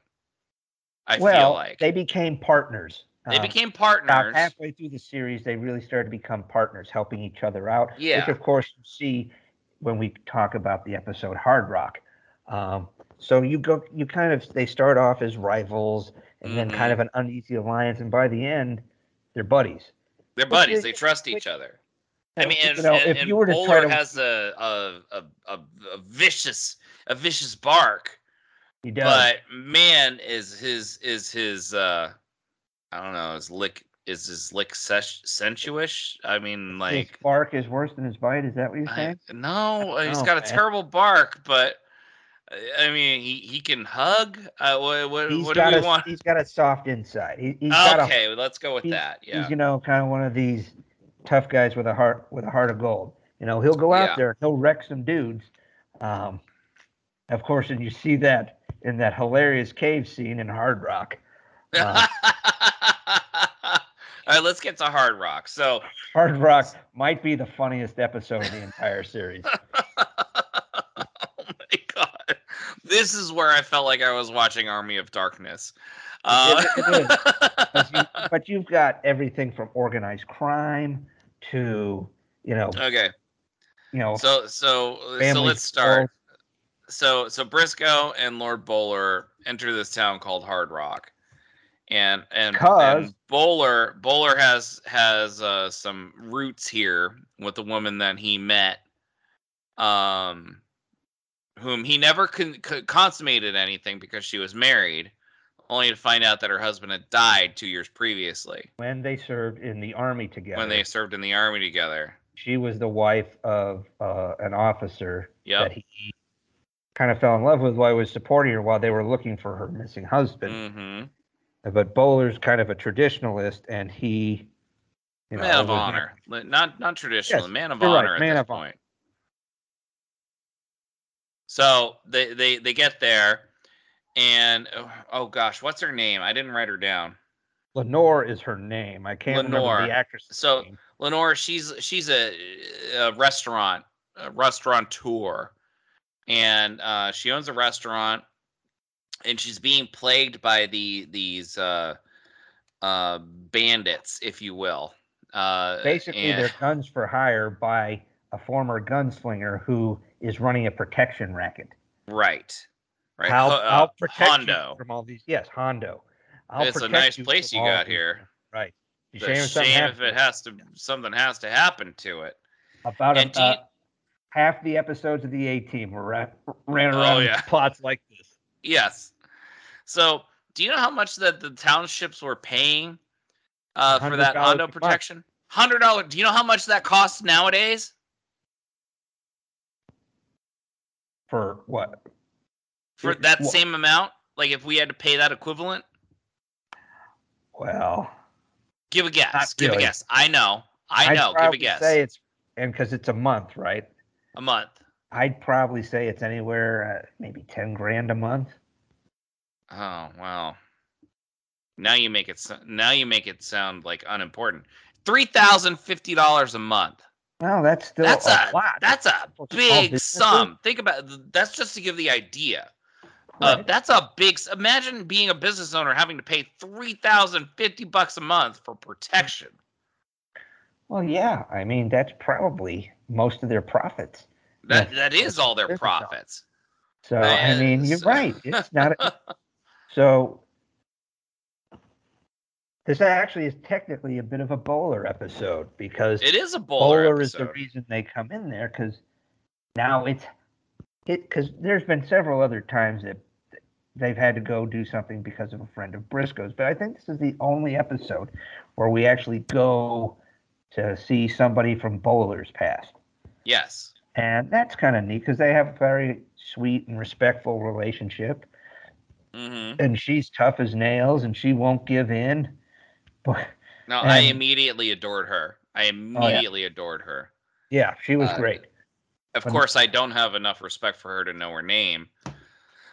I well, feel like they became partners. They uh, became partners. Halfway through the series, they really started to become partners, helping each other out. Yeah. Which, of course, you see when we talk about the episode Hard Rock. Um, so you go, you kind of they start off as rivals, and mm-hmm. then kind of an uneasy alliance, and by the end, they're buddies. They're buddies. They trust each other. I mean, and, you know, and, if you were to Bowler try to, has a, a a, a vicious a vicious bark. He does. But man, is his is his uh I don't know, his lick is his lick sensuous? I mean, like his bark is worse than his bite. Is that what you're saying? I, no, he's got a terrible bark, but I mean, he, he can hug. Uh, what what, what do we a, want? He's got a soft inside. He, he's okay, a, let's go with that. Yeah, he's you know kind of one of these tough guys with a heart with a heart of gold. You know, he'll go out yeah. there, he'll wreck some dudes. Um, of course, and you see that in that hilarious cave scene in Hard Rock. Uh, All right, let's get to Hard Rock. So Hard Rock might be the funniest episode of the entire series. this is where I felt like I was watching Army of Darkness. Uh, it, it you, but you've got everything from organized crime to you know. Okay. You know. So so so let's start. So so Brisco and Lord Bowler enter this town called Hard Rock, and and, and Bowler Bowler has has uh, some roots here with the woman that he met. Um, whom he never con- consummated anything because she was married, only to find out that her husband had died two years previously. When they served in the army together. When they served in the army together. She was the wife of uh, an officer yep. that he kind of fell in love with while he was supporting her while they were looking for her missing husband. Mm-hmm. But Bowler's kind of a traditionalist, and he, you know, man of honor, not not traditional, yes, man of honor right, man of point. Honor. So they they they get there, and oh, oh gosh, what's her name? I didn't write her down. Lenore is her name. I can't Lenore. remember the actress. So name. Lenore, she's she's a, a restaurant a restaurateur, and uh, she owns a restaurant, and she's being plagued by the these uh, uh, bandits, if you will. Uh, Basically, and... they're guns for hire by a former gunslinger who is running a protection racket. Right. Right. I'll, uh, I'll protect Hondo. you from all these. Yes, Hondo. I'll it's a nice you place you got here. Right. You shame, shame if it has to something has to happen to it. About a, uh, half the episodes of the A Team were ran, ran oh, around oh, yeah. plots like this. Yes. So, do you know how much that the townships were paying uh, for that Hondo protection? Hundred dollars. Do you know how much that costs nowadays? For what? For that what? same amount? Like if we had to pay that equivalent? Well, give a guess. Give really. a guess. I know. I I'd know. Give a guess. Say it's and because it's a month, right? A month. I'd probably say it's anywhere uh, maybe ten grand a month. Oh wow! Now you make it. Now you make it sound like unimportant. Three thousand fifty dollars a month. Well, that's still that's a, a lot. That's a big sum. Think about that's just to give the idea. Uh, that's a big. Imagine being a business owner having to pay three thousand fifty bucks a month for protection. Well, yeah. I mean, that's probably most of their profits. That that is all their profits. So I mean, you're right. It's not. A, so this actually is technically a bit of a bowler episode because it is a bowler. Bowler episode. is the reason they come in there because now it's it because there's been several other times that they've had to go do something because of a friend of Brisco's. But I think this is the only episode where we actually go to see somebody from Bowler's past. Yes. And that's kind of neat because they have a very sweet and respectful relationship. Mm-hmm. And she's tough as nails and she won't give in. No, and, I immediately adored her. I immediately oh, yeah. adored her. Yeah, she was uh, great. Of course, I don't have enough respect for her to know her name.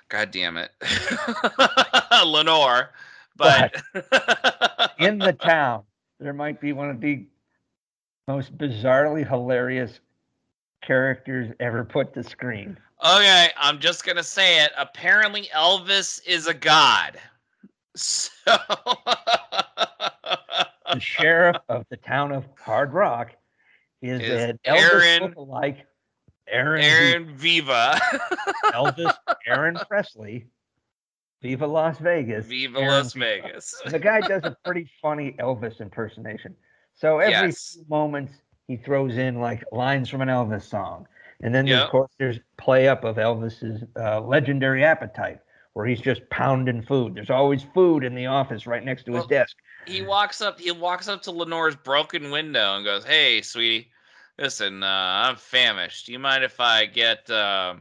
God damn it. Lenore. But, but in the town, there might be one of the most bizarrely hilarious characters ever put to screen. Okay, I'm just gonna say it. Apparently, Elvis is a god. So the sheriff of the town of Hard Rock is, is an Aaron, like Aaron Aaron Viva. Elvis Aaron Presley. Viva Las Vegas. Viva Aaron Las Vegas. the guy does a pretty funny Elvis impersonation. So every yes. few moments he throws in like lines from an Elvis song. And then yep. of course there's play up of Elvis's uh, legendary appetite where he's just pounding food. There's always food in the office right next to well, his desk. He walks up he walks up to Lenore's broken window and goes, "Hey, sweetie, listen, uh, I'm famished. Do you mind if I get uh,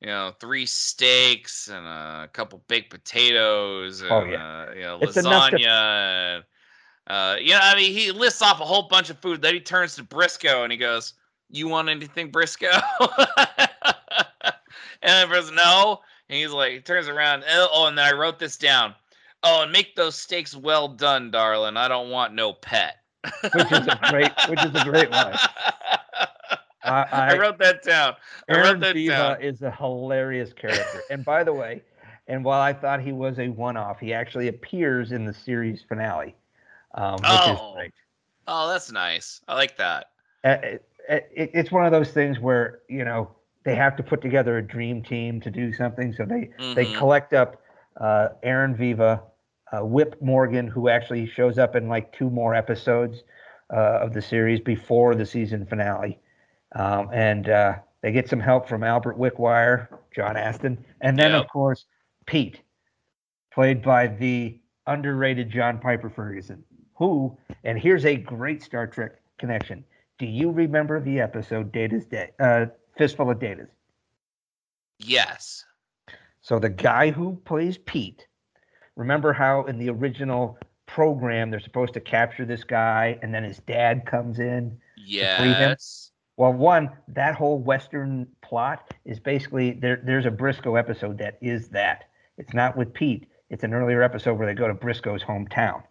you know, three steaks and a couple baked potatoes and oh, yeah. uh, you know, it's lasagna to... and uh, you know, I mean, he lists off a whole bunch of food. Then he turns to Brisco and he goes, "You want anything, Brisco?" and the person, "No." And he's like, he turns around. Oh, oh, and then I wrote this down. Oh, and make those steaks well done, darling. I don't want no pet. which is a great, which is a great line. I, I, I, wrote that down. Aaron I wrote that Viva down. is a hilarious character. and by the way, and while I thought he was a one-off, he actually appears in the series finale, um, which oh. Oh, that's nice. I like that. Uh, it, it, it's one of those things where you know they have to put together a dream team to do something, so they mm-hmm. they collect up uh, Aaron Viva, uh, Whip Morgan, who actually shows up in like two more episodes uh, of the series before the season finale. Um, and uh, they get some help from Albert Wickwire, John Astin, and then, of course, Pete, played by the underrated John Pyper-Ferguson, who, and here's a great Star Trek connection. Do you remember the episode Data's Day, uh, Fistful of Datas? Yes. So the guy who plays Pete, remember how in the original program they're supposed to capture this guy and then his dad comes in yes well, one, that whole Western plot is basically there. There's a Brisco episode that is that. It's not with Pete. It's an earlier episode where they go to Brisco's hometown.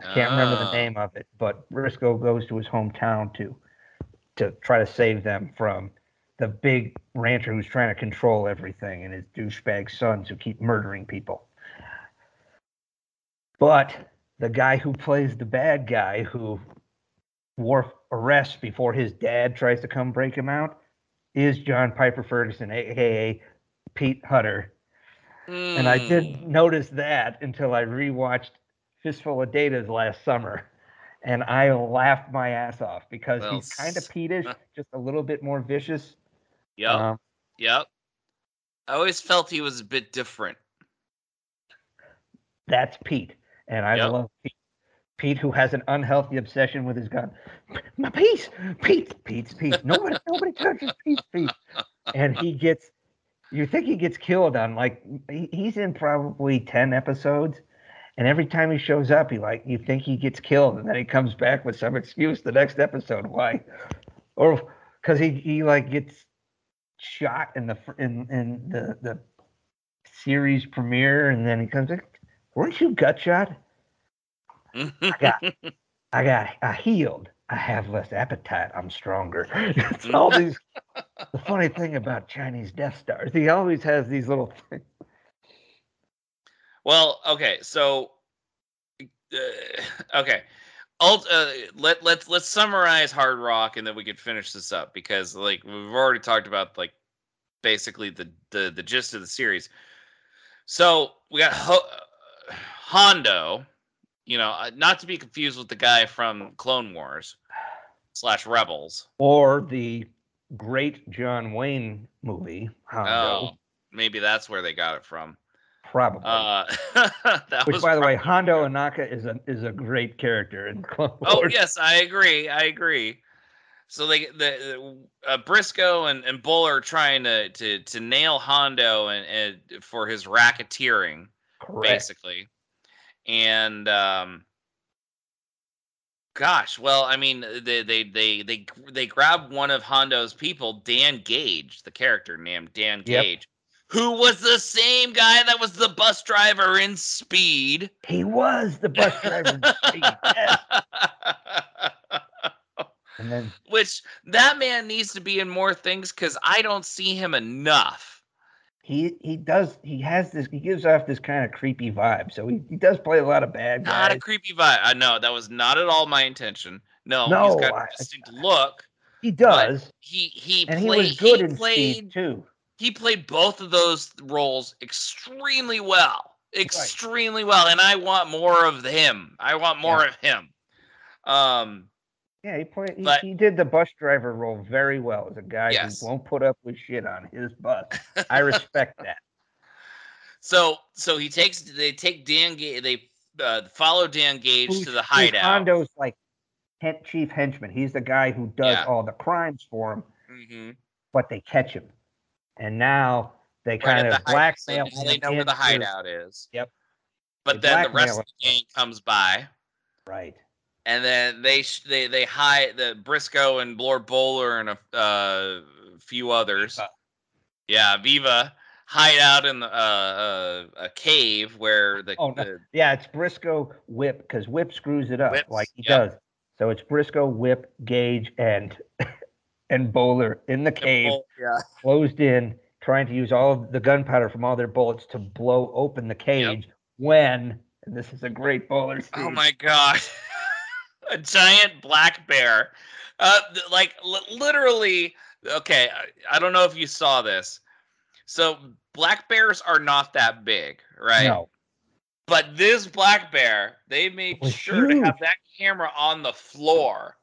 I can't oh. remember the ah. name of it, but Brisco goes to his hometown to to try to save them from the big rancher who's trying to control everything and his douchebag sons who keep murdering people. But the guy who plays the bad guy who Worf arrests before his dad tries to come break him out is John Pyper-Ferguson, aka Pete Hutter. Mm. And I didn't hmm. notice that until I rewatched Fistful of Datas last summer. And I laughed my ass off because well, he's kind of Peatish, just a little bit more vicious. Yep. Um, yep. I always felt he was a bit different. That's Pete. And I yep. love Pete. Pete, who has an unhealthy obsession with his gun. My piece, Pete, Pete's Pete. Nobody, nobody touches Pete's Pete. And he gets, you think he gets killed on like he's in probably ten episodes, and every time he shows up, he like you think he gets killed, and then he comes back with some excuse the next episode. Why? Or because he he like gets shot in the in in the the series premiere, and then he comes like, weren't you gut shot? I got, I got, I healed. I have less appetite. I'm stronger. it's all these. the funny thing about Chinese Death Stars, he always has these little things. Well, okay, so, uh, okay, Uh, let let's let's summarize Hard Rock, and then we can finish this up because, like, we've already talked about like basically the the the gist of the series. So we got Ho- Hondo, you know, uh, not to be confused with the guy from Clone Wars slash Rebels or the great John Wayne movie. Hondo. Oh, maybe that's where they got it from. Probably. Uh, Which, by the way, Hondo Ohnaka is a is a great character in Clone oh, Wars. Oh yes, I agree. I agree. So they the uh, Brisco and, and Bull are trying to to to nail Hondo and, and for his racketeering, Correct. basically. And um, gosh, well, I mean, they they they they they grab one of Hondo's people, Dan Gage, the character named Dan Gage. Yep who was the same guy that was the bus driver in Speed. He was the bus driver in Speed. Yes. and then, which that man needs to be in more things because I don't see him enough. He he does he has this he gives off this kind of creepy vibe. So he, he does play a lot of bad guys. Not a creepy vibe. I know that was not at all my intention. No, no he's got a distinct I, look. He does. He he and played, he was good in played, Speed too he played both of those roles extremely well extremely right. well and i want more of him i want more yeah. of him um yeah he played he, but, he, did the bus driver role very well as a guy yes. who won't put up with shit on his bus i respect that so so he takes they take dan gage they uh, follow dan gage who's, to the hideout hondo's like chief henchman he's the guy who does yeah. all the crimes for him mm-hmm. but they catch him and now they right kind of blackmail. They, they know where the hideout is. Yep. But they then the rest of the gang comes by. Right. And then they they they hide the Brisco and Lord Bowler and a uh, few others. Viva. Yeah, Viva hide out in the, uh, uh, a cave where the, oh, the yeah it's Brisco Whip because Whip screws it up Whips, like he yep. does. So it's Brisco Whip Gage and and Bowler in the cave, yeah. closed in, trying to use all of the gunpowder from all their bullets to blow open the cage. Yep. When, and this is a great Bowler scene. Oh my god, a giant black bear, uh, like l- literally. Okay, I, I don't know if you saw this. So black bears are not that big, right? No. But this black bear, they made sure huge. to have that camera on the floor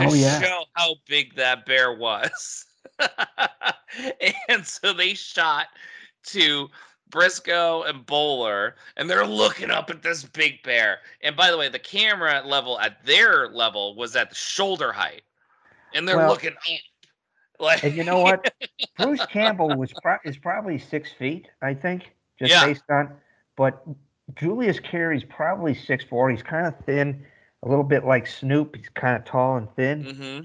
to oh, yeah. show how big that bear was. and so they shot to Brisco and Bowler, and they're looking up at this big bear. And by the way, the camera level at their level was at the shoulder height, and they're well, looking up. Like, and you know what? Bruce Campbell was pro- is probably six feet, I think, just yeah. based on. But Julius Carry's probably six four. He's kind of thin a little bit like Snoop. He's kind of tall and thin, mm-hmm.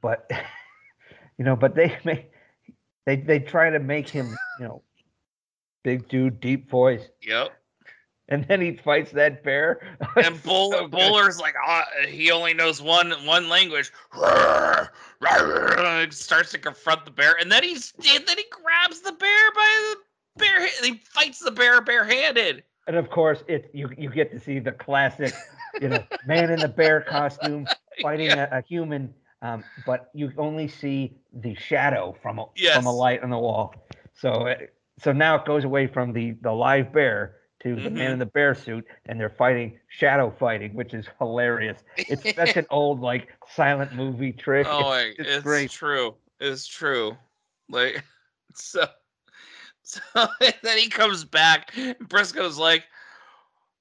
but you know, but they make they they try to make him you know big dude, deep voice. Yep. And then he fights that bear. and Bull, so Bowler's like, oh, he only knows one one language. Starts to confront the bear, and then he's and then he grabs the bear by the bear. He fights the bear barehanded. And of course, it you you get to see the classic you know, man in the bear costume fighting yeah. a, a, human, um, but you only see the shadow from a yes. from a light on the wall. So uh, so now it goes away from the the live bear to mm-hmm. the man mm-hmm. in the bear suit, and they're fighting shadow fighting, which is hilarious. It's such an old like silent movie trick. Oh, it's, it's, it's great. true. It's true. Like so. So then he comes back. And Brisco's like,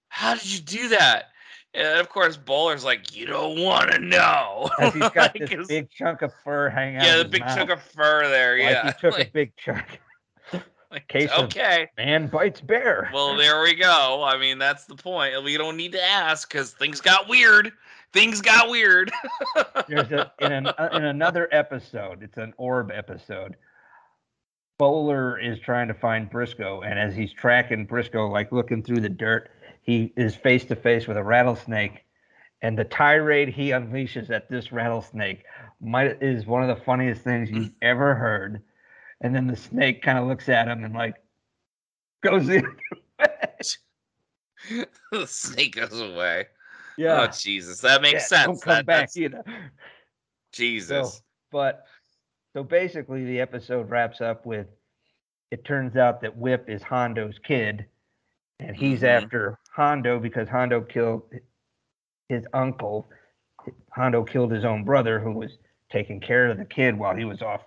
"How did you do that?" And of course, Bowler's like, you don't want to know. As he's got like this big chunk of fur hanging out. Yeah, the big mouth. chunk of fur there. Like yeah, he took like, a big chunk. like, Case okay, man bites bear. Well, there we go. I mean, that's the point. We don't need to ask because things got weird. Things got weird. There's a in an uh, in another episode. It's an orb episode. Bowler is trying to find Brisco, and as he's tracking Brisco, like looking through the dirt, he is face to face with a rattlesnake, and the tirade he unleashes at this rattlesnake might is one of the funniest things you've ever heard. And then the snake kind of looks at him and like goes in. the snake goes away. Yeah. Oh Jesus, that makes yeah, sense. Don't come that, back either. Jesus. So, but so basically, the episode wraps up with it turns out that Whip is Hondo's kid, and he's mm-hmm. after Hondo because Hondo killed his uncle. Hondo killed his own brother, who was taking care of the kid while he was off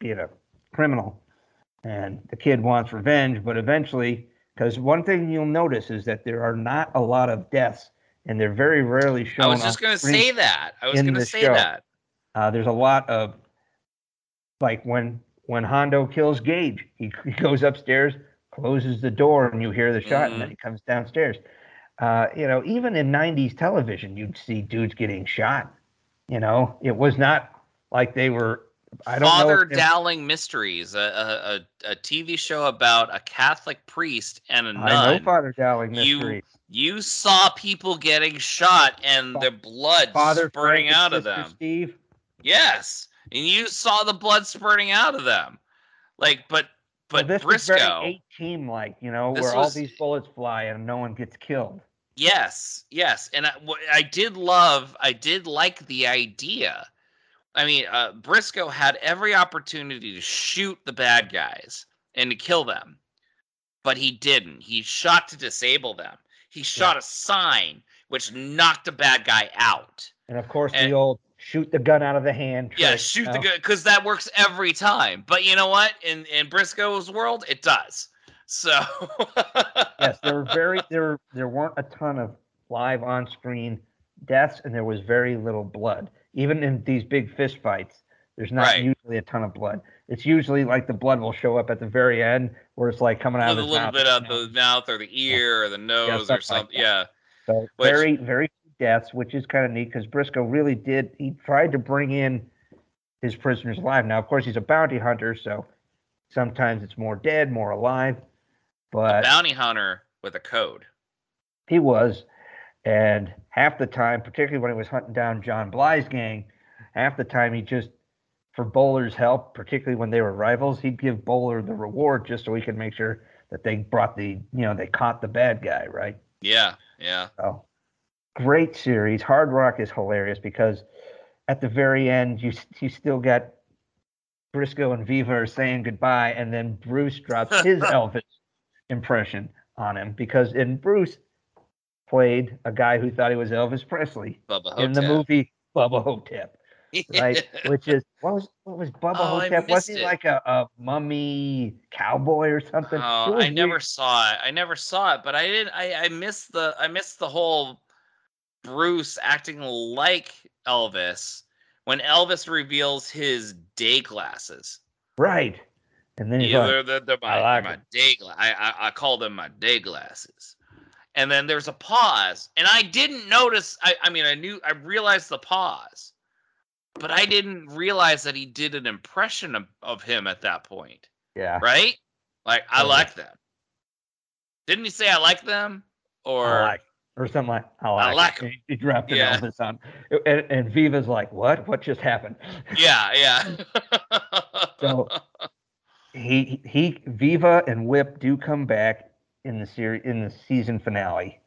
being a criminal. And the kid wants revenge, but eventually Because one thing you'll notice is that there are not a lot of deaths, and they're very rarely shown. I was just going to say that. I was going to say show. that. Uh, there's a lot of like when when Hondo kills Gage, he, he goes upstairs, closes the door, and you hear the shot, mm-hmm. and then mm-hmm. he comes downstairs. Uh, you know, even in '90s television, you'd see dudes getting shot. You know, it was not like they were. I don't know. Father know Dowling Mysteries, a, a, a TV show about a Catholic priest and a nun. I know Father Dowling Mysteries. You, you saw people getting shot and the blood Father spurting out of them. Steve. Yes, and you saw the blood spurting out of them. Like, but but well, this Brisco, is very team like, you know, where was, all these bullets fly and no one gets killed. Yes, yes, and I, I did love, I did like the idea. I mean, uh, Brisco had every opportunity to shoot the bad guys and to kill them, but he didn't. He shot to disable them. He shot yeah. a sign which knocked a bad guy out. And of course, and, the old shoot the gun out of the hand. Trick, yeah, shoot the gun because that works every time. But you know what? In in Brisco's world, it does. So yes, there were very there there weren't a ton of live on screen deaths, and there was very little blood. Even in these big fist fights, there's not right. usually a ton of blood. It's usually like the blood will show up at the very end, where it's like coming out With of a little bit out the mouth or the ear or the nose yeah, or something. Like yeah. So Which, very very deaths, which is kind of neat because Brisco really did. He tried to bring in his prisoners alive. Now, of course, he's a bounty hunter, so sometimes it's more dead, more alive. But a bounty hunter with a code. He was, and half the time, particularly when he was hunting down John Bly's gang, half the time he just, for Bowler's help, particularly when they were rivals, he'd give Bowler the reward just so he could make sure that they brought the, you know, they caught the bad guy, right? Yeah, yeah. So great series. Hard Rock is hilarious because at the very end, you you still got Brisco and Viva are saying goodbye, and then Bruce drops his Elvis impression on him because in Bruce played a guy who thought he was Elvis Presley in the movie Bubba Ho-Tep, right? Which is what was what was Bubba oh, Ho-Tep? Was he like a, a mummy cowboy or something? Oh, I weird. never saw it. I never saw it, but I didn't. I I missed the I missed the whole Bruce acting like Elvis when Elvis reveals his day glasses. Right. And then he's yeah, like, they're, they're, they're my, like my day gla- I, I, I call them my day glasses. And then there's a pause, and I didn't notice. I, I mean, I knew, I realized the pause, but I didn't realize that he did an impression of, of him at that point. Yeah. Right? Like, I like them. Didn't he say I like them? Or I like or something like I like, I like it. He dropped an yeah. Elvis on, and, and Viva's like, "What? What just happened?" Yeah, yeah. so he he Viva and Whip do come back in the series in the season finale,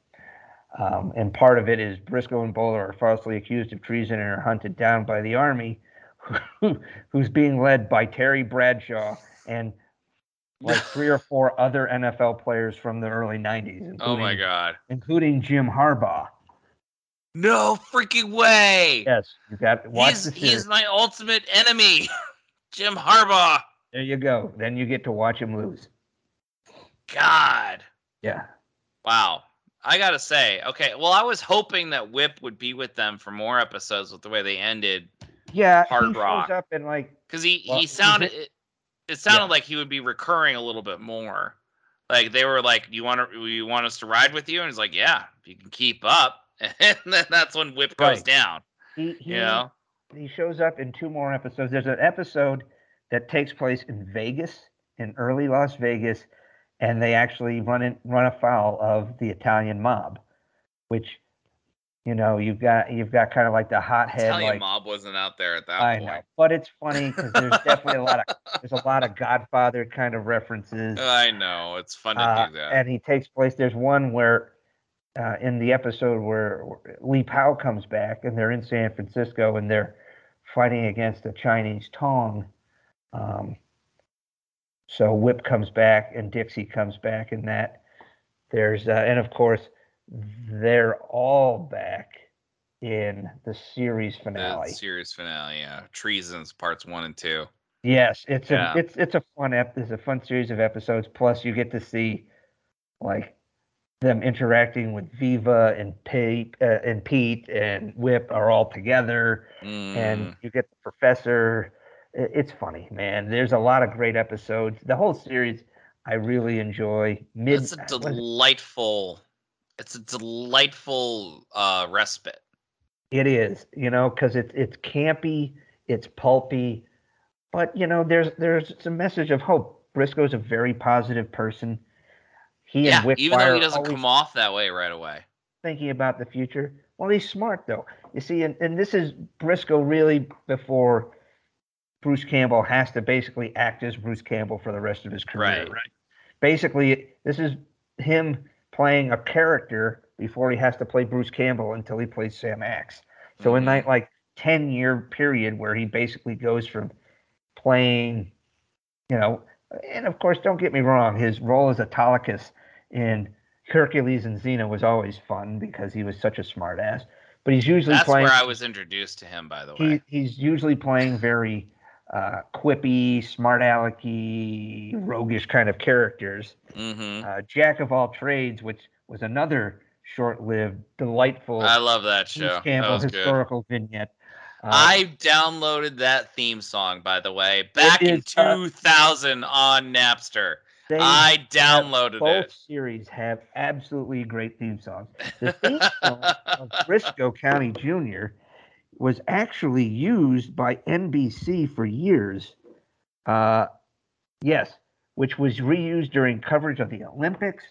um, and part of it is Brisco and Bowler are falsely accused of treason and are hunted down by the army, who, who's being led by Terry Bradshaw and like three or four other NFL players from the early 90s. Oh my God. Including Jim Harbaugh. No freaking way. Yes, you got to watch he's, He's my ultimate enemy, Jim Harbaugh. There you go. Then you get to watch him lose. God. Yeah. Wow. I gotta say, okay. Well, I was hoping that Whip would be with them for more episodes with the way they ended. Yeah, Hard he Rock. up and like because he well, he sounded it sounded yeah. like he would be recurring a little bit more. Like they were like, "You want to? You want us to ride with you?" And he's like, "Yeah, if you can keep up." And then that's when Whip goes down. He, he, you know, he shows up in two more episodes. There's an episode that takes place in Vegas, in early Las Vegas, and they actually run in, run afoul of the Italian mob, which you know, you've got you've got kind of like the hothead. Italian like, mob wasn't out there at that I point. know, but it's funny because there's definitely a lot of there's a lot of Godfather kind of references. I know it's fun to uh, do that. And he takes place. There's one where uh, in the episode where Lee Powell comes back and they're in San Francisco and they're fighting against a Chinese Tong. Um, so Whip comes back and Dixie comes back and that. There's uh, and of course they're all back in the series finale. The series finale, yeah. Treasons parts one and two. Yes, it's yeah. a it's it's a fun ep- it's a fun series of episodes. Plus, you get to see like them interacting with Viva and Pete uh, and Pete and Whip are all together, mm. and you get the professor. It's funny, man. There's a lot of great episodes. The whole series, I really enjoy. Mid, it's a delightful. It's a delightful uh, respite. It is, you know, because it's it's campy, it's pulpy, but you know, there's there's a message of hope. Brisco's a very positive person he yeah, and even though he doesn't come off that way right away. Thinking about the future. Well, he's smart though. You see, and, and this is Brisco really before Bruce Campbell has to basically act as Bruce Campbell for the rest of his career. Right. right? Basically, this is him playing a character before he has to play Bruce Campbell until he plays Sam Axe. So mm-hmm. in that like 10 year period where he basically goes from playing, you know, and of course, don't get me wrong, his role as Autolycus in Hercules and Xena was always fun because he was such a smartass. But he's usually That's playing. where I was introduced to him, by the way. He, he's usually playing very uh, quippy, smart alecky, roguish kind of characters. Mm-hmm. Uh, Jack of all trades, which was another short-lived, delightful. I love that show. Campbell that historical good. vignette. Uh, I downloaded that theme song, by the way, back is, in 2000 uh, on Napster. I downloaded both it. series have absolutely great theme songs. The theme song of Brisco County Jr. was actually used by NBC for years. Uh, yes, which was reused during coverage of the Olympics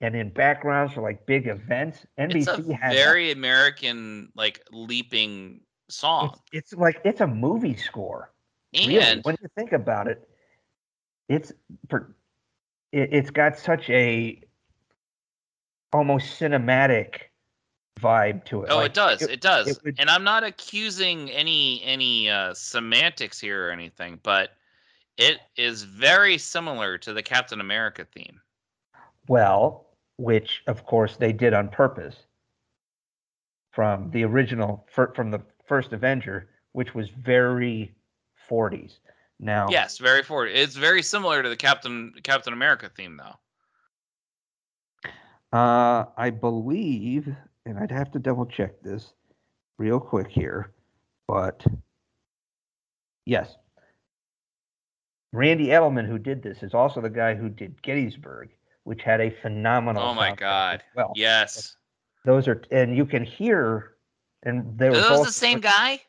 and in backgrounds for like big events. NBC it's a has very that. American like leaping song. It's, it's, like it's a movie score. And really, when you think about it, it's for it, has got such a almost cinematic vibe to it. Oh, like, it does. It, it does. It would, and I'm not accusing any any uh, semantics here or anything, but it is very similar to the Captain America theme. Well, which of course they did on purpose from the original from the first Avenger, which was very 40s. Now, yes, very forward. It's very similar to the Captain Captain America theme, though. Uh, I believe, and I'd have to double check this real quick here, but yes, Randy Edelman, who did this, is also the guy who did Gettysburg, which had a phenomenal. Oh my god! Well, yes, those are, and you can hear, and they were those the same guy.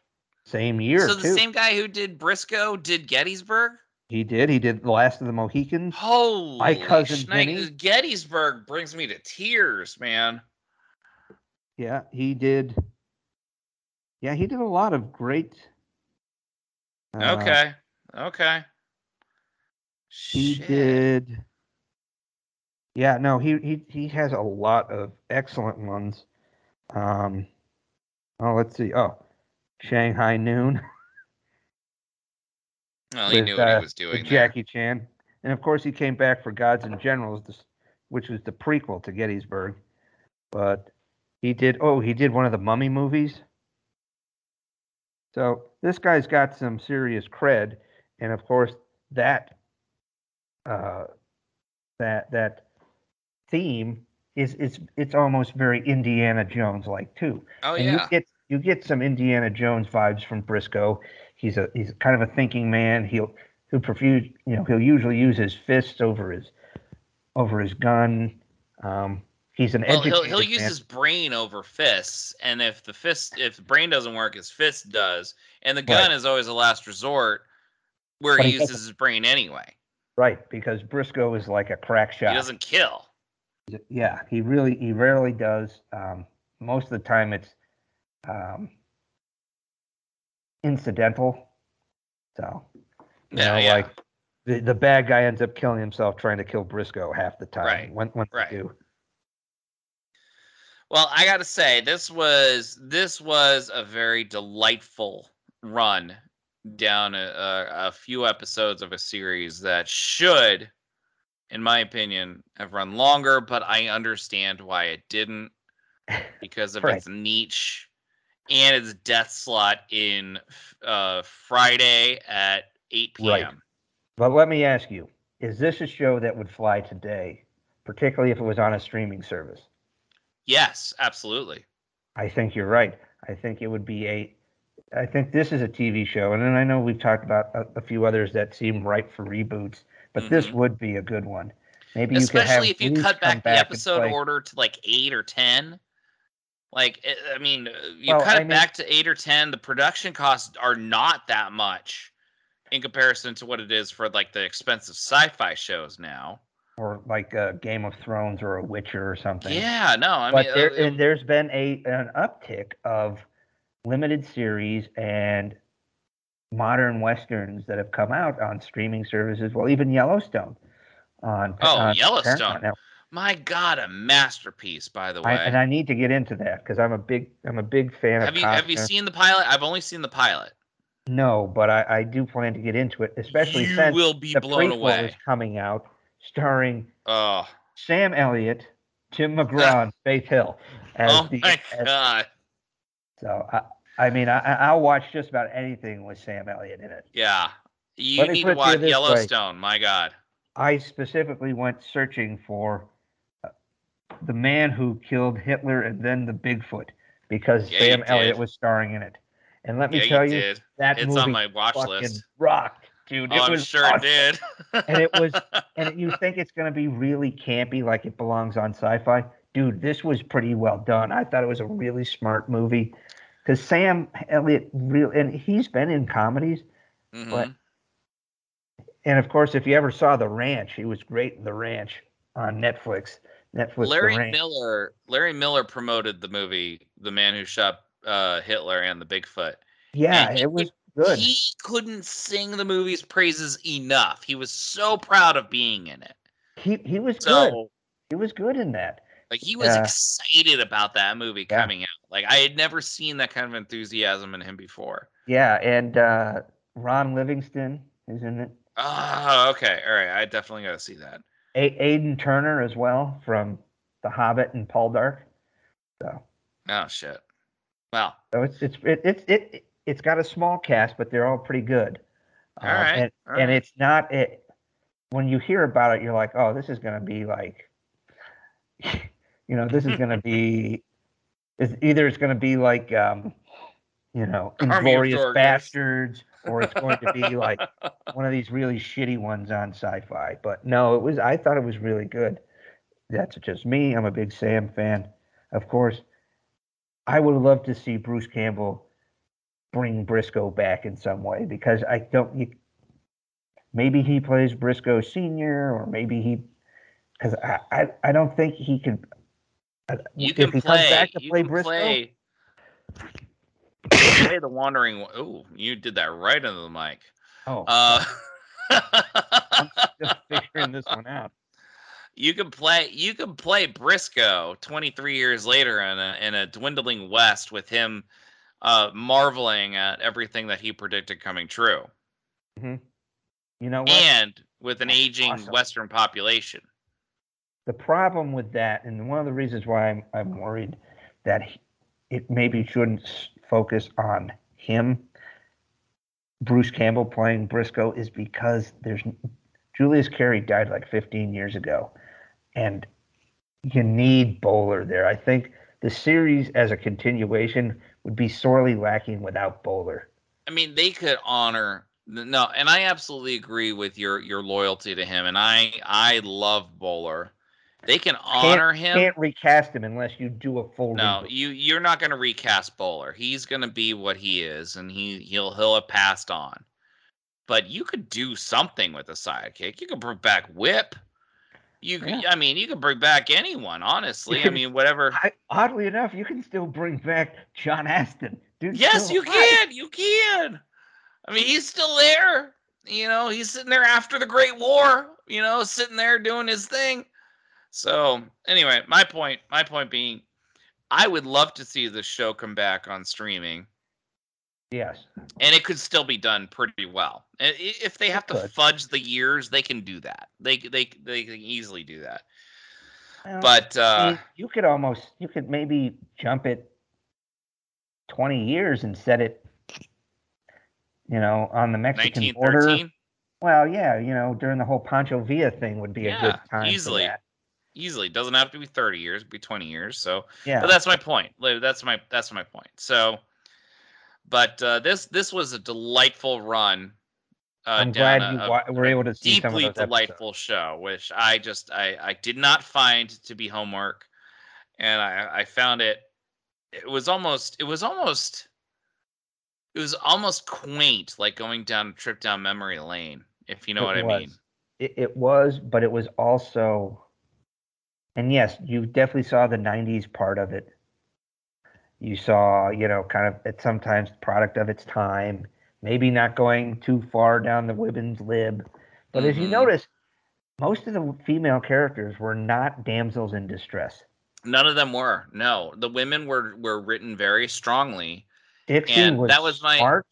Same year. So the too. same guy who did Brisco did Gettysburg. He did. He did the Last of the Mohicans. Holy My cousin Schneid- Gettysburg brings me to tears, man. Yeah, he did. Yeah, he did a lot of great. Uh, okay. Okay. He Shit. did. Yeah, no, he he he has a lot of excellent ones. Um, oh, let's see. Oh, Shanghai Noon. Well, he with, knew what uh, he was doing. Jackie Chan, and of course he came back for Gods and Generals, which was the prequel to Gettysburg. But he did. Oh, he did one of the Mummy movies. So this guy's got some serious cred, and of course that uh, that that theme is it's it's almost very Indiana Jones like too. Oh and yeah. You get you get some Indiana Jones vibes from Brisco. He's a he's kind of a thinking man. He'll he'll profuse you know he'll usually use his fists over his over his gun. Um, he's an well, he'll he'll use his brain over fists, and if the fist if the brain doesn't work, his fist does, and the gun right. is always a last resort where but he, uses his brain anyway. Right, because Brisco is like a crack shot. He doesn't kill. Yeah, he really he rarely does. Um, most of the time, it's um, incidental. So, you yeah, know, yeah. like the, the bad guy ends up killing himself trying to kill Brisco half the time. Right. When, when right. do. Well, I got to say this was this was a very delightful run down a, a, a, few episodes of a series that should, in my opinion, have run longer. But I understand why it didn't because of right. its niche and its death slot in uh, Friday at 8 p.m. Right. But let me ask you: Is this a show that would fly today? particularly if it was on a streaming service. Yes, absolutely. I think you're right. I think it would be a. I think this is a TV show, and then I know we've talked about a, a few others that seem ripe for reboots, but mm-hmm. this would be a good one. Maybe you could have especially if you cut back, back the episode order to like eight or ten. Like, eh, I mean, uh, you well, cut I it mean, back to eight or ten. The production costs are not that much in comparison to what it is for like the expensive sci-fi shows now or like a Game of Thrones or a Witcher or something. Yeah, no, I but mean, there, uh, and there's been a an uptick of limited series and modern westerns that have come out on streaming services. Well, even Yellowstone on oh on Yellowstone. Now, My God, a masterpiece, by the way. I, and I need to get into that because I'm a big I'm a big fan of have of. You, have you seen the pilot? I've only seen the pilot. No, but I, I do plan to get into it, especially you since will be the blown away. is coming out starring oh. Sam Elliott, Tim McGraw, and Faith Hill. oh the, my as, god! So I, I mean, I, I'll watch just about anything with Sam Elliott in it. Yeah, you need to watch Yellowstone. Way. My God. I specifically went searching for uh, the man who killed Hitler and then the Bigfoot because yeah, Sam Elliott was starring in it. And let me yeah, tell you, did. that it's movie on my watch list. Rocked dude. Oh, it was I'm sure awesome. it did. and it was, and you think it's going to be really campy, like it belongs on sci-fi. Dude, this was pretty well done. I thought it was a really smart movie because Sam Elliott, real, and he's been in comedies, mm-hmm. but, and of course, if you ever saw The Ranch, he was great in The Ranch on Netflix. Netflix. Larry Miller, Larry Miller promoted the movie The Man Who Shot uh, Hitler and the Bigfoot. Yeah, it was Good. He couldn't sing the movie's praises enough. He was so proud of being in it. He he was so, good. He was good in that. Like he was uh, excited about that movie yeah. coming out. Like I had never seen that kind of enthusiasm in him before. Yeah, and uh, Ron Livingston is in it. Oh, okay. All right. I definitely got to see that. A- Aidan Turner as well from The Hobbit and Paul Dark. So. Oh shit. Well. So it's it's it, it's it it's got a small cast, but they're all pretty good. All uh, right. And, all and right. it's not it. When you hear about it, you're like, oh, this is going to be like, you know, this is going to be. It's either it's going to be like, um, you know, Inglourious bastards, or it's going to be like one of these really shitty ones on sci-fi. But no, it was. I thought it was really good. That's just me. I'm a big Sam fan, of course. I would love to see Bruce Campbell bring Brisco back in some way because I don't. You, maybe he plays Brisco Senior, or maybe he because I, I I don't think he could. Uh, you if can he play. Comes back to play Brisco. Play, play the wandering. Oh, you did that right into the mic. Oh. Uh, I'm just figuring this one out. You can play. You can play Brisco 23 years later in a in a dwindling West with him uh, marveling at everything that he predicted coming true. Mm-hmm. You know, what? and with an aging awesome. Western population. The problem with that, and one of the reasons why I'm, I'm worried that he, it maybe shouldn't focus on him, Bruce Campbell playing Brisco, is because there's Julius Carry died like 15 years ago, and you need Bowler there. I think the series as a continuation would be sorely lacking without Bowler. I mean, they could honor no, and I absolutely agree with your your loyalty to him, and I I love Bowler. They can honor can't, him. Can't recast him unless you do a full. No, reboot. you you're not going to recast Bowler. He's going to be what he is, and he he'll he'll have passed on. But you could do something with a sidekick. You could bring back Whip. You, yeah. I mean, you can bring back anyone. Honestly, can, I mean, whatever. I, oddly enough, you can still bring back John Astin. Dude, yes, you can. You can. I mean, he's still there. You know, he's sitting there after the Great War. You know, sitting there doing his thing. So anyway, my point, my point being, I would love to see this show come back on streaming. Yes. And it could still be done pretty well. If they have to fudge the years, they can do that. They they they can easily do that. Well, but uh, you could almost you could maybe jump it 20 years and set it you know on the Mexican border. Well, yeah, you know, during the whole Pancho Villa thing would be yeah, a good time easily. easily. Doesn't have to be 30 years, be 20 years. So, yeah. But that's my point. That's my that's my point. So, but uh, this this was a delightful run. Uh, I'm glad a, you wa- were able to see deeply delightful episodes. show, which I just I I did not find to be homework, and I I found it. It was almost it was almost it was almost quaint, like going down a trip down memory lane, if you know it what was. I mean. It, it was, but it was also, and yes, you definitely saw the '90s part of it. You saw, you know, kind of at sometimes the product of its time, maybe not going too far down the women's lib, but mm-hmm. as you mm-hmm. notice, most of the female characters were not damsels in distress. None of them were. No, the women were were written very strongly Dixie and was, that was my... smart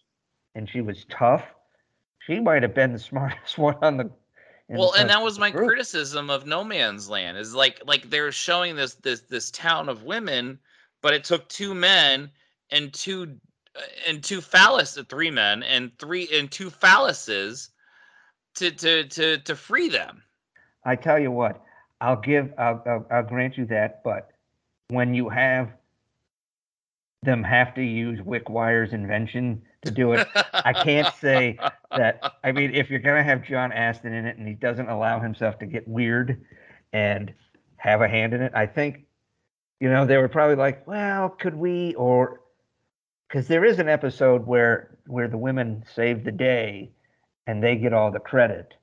and she was tough. She might have been the smartest one on the. Well, and that was my group. criticism of No Man's Land is like like they're showing this this this town of women, but it took two men and two uh, and two phallus three men and three and two phalluses to to to to free them. I tell you what, I'll give I'll, I'll, I'll grant you that, but when you have them have to use Wickwire's invention to do it. I can't say that. I mean, if you're gonna have John Astin in it and he doesn't allow himself to get weird and have a hand in it, I think, you know, they were probably like, well, could we or because there is an episode where where the women save the day and they get all the credit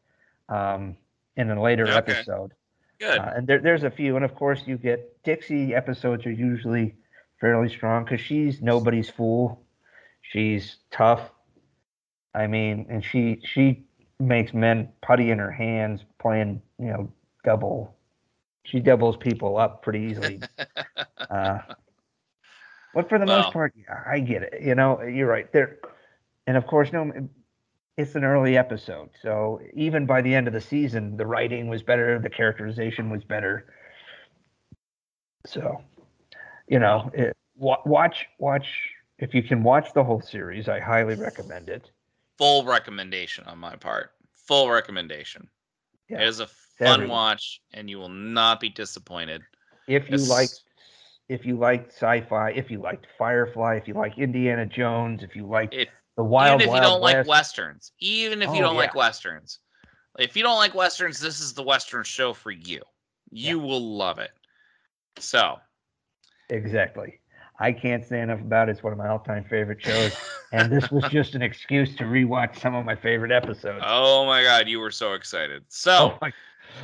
um, in a later okay. episode. Good. Uh, and there, there's a few, and of course you get Dixie episodes are usually fairly strong because she's nobody's fool. She's tough. I mean, and she she makes men putty in her hands playing, you know, double. She doubles people up pretty easily. uh, but for the well, most part, yeah, I get it. You know, you're right there. And of course, no, it's an early episode, so even by the end of the season, the writing was better, the characterization was better. So you know, it, watch watch if you can watch the whole series. I highly recommend it. Full recommendation on my part. Full recommendation. Yeah, it is a fun watch, and you will not be disappointed. If you like, if you like sci-fi, if you liked Firefly, if you like Indiana Jones, if you like if, the Wild, even if Wild you don't West, like westerns, even if oh, you don't yeah. like westerns, if you don't like westerns, this is the western show for you. You yeah. will love it. So Exactly. I can't say enough about it. It's one of my all-time favorite shows, and this was just an excuse to rewatch some of my favorite episodes. Oh my god, you were so excited! So, oh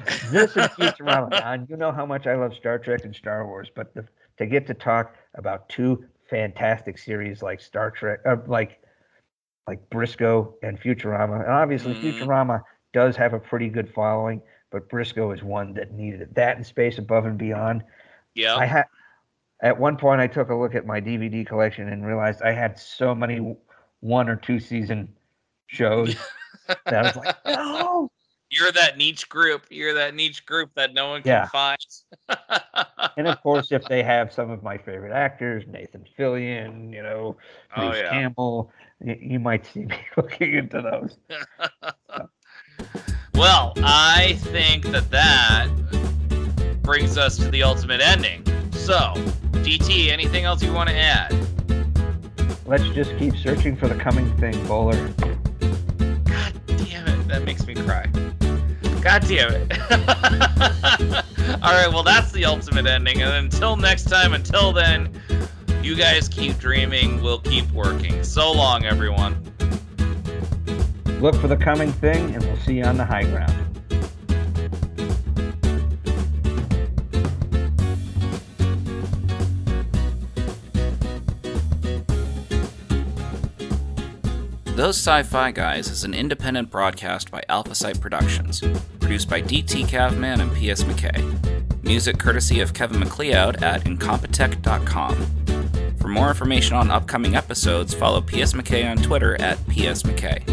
this is Futurama, and you know how much I love Star Trek and Star Wars, but the, to get to talk about two fantastic series like Star Trek, uh, like like Brisco and Futurama, and obviously mm. Futurama does have a pretty good following, but Brisco is one that needed it. That and Space Above and Beyond. Yeah, I had at one point I took a look at my DVD collection and realized I had so many one or two season shows that I was like, no. You're that niche group. You're that niche group that no one can yeah. find. and of course, if they have some of my favorite actors, Nathan Fillion, you know, oh, Bruce oh, yeah. Campbell, you, you, might see me looking into those. So. Well, I think that that brings us to the ultimate ending. So, DT, anything else you want to add? Let's just keep searching for the coming thing, Bowler. God damn it. That makes me cry. God damn it. All right, well, that's the ultimate ending. And until next time, until then, you guys keep dreaming. We'll keep working. So long, everyone. Look for the coming thing, and we'll see you on the high ground. Those Sci Fi Guys is an independent broadcast by AlphaSite Productions, produced by DT Cavman and PS McKay. Music courtesy of Kevin MacLeod at Incompetech.com. For more information on upcoming episodes, follow PS McKay on Twitter at PS McKay.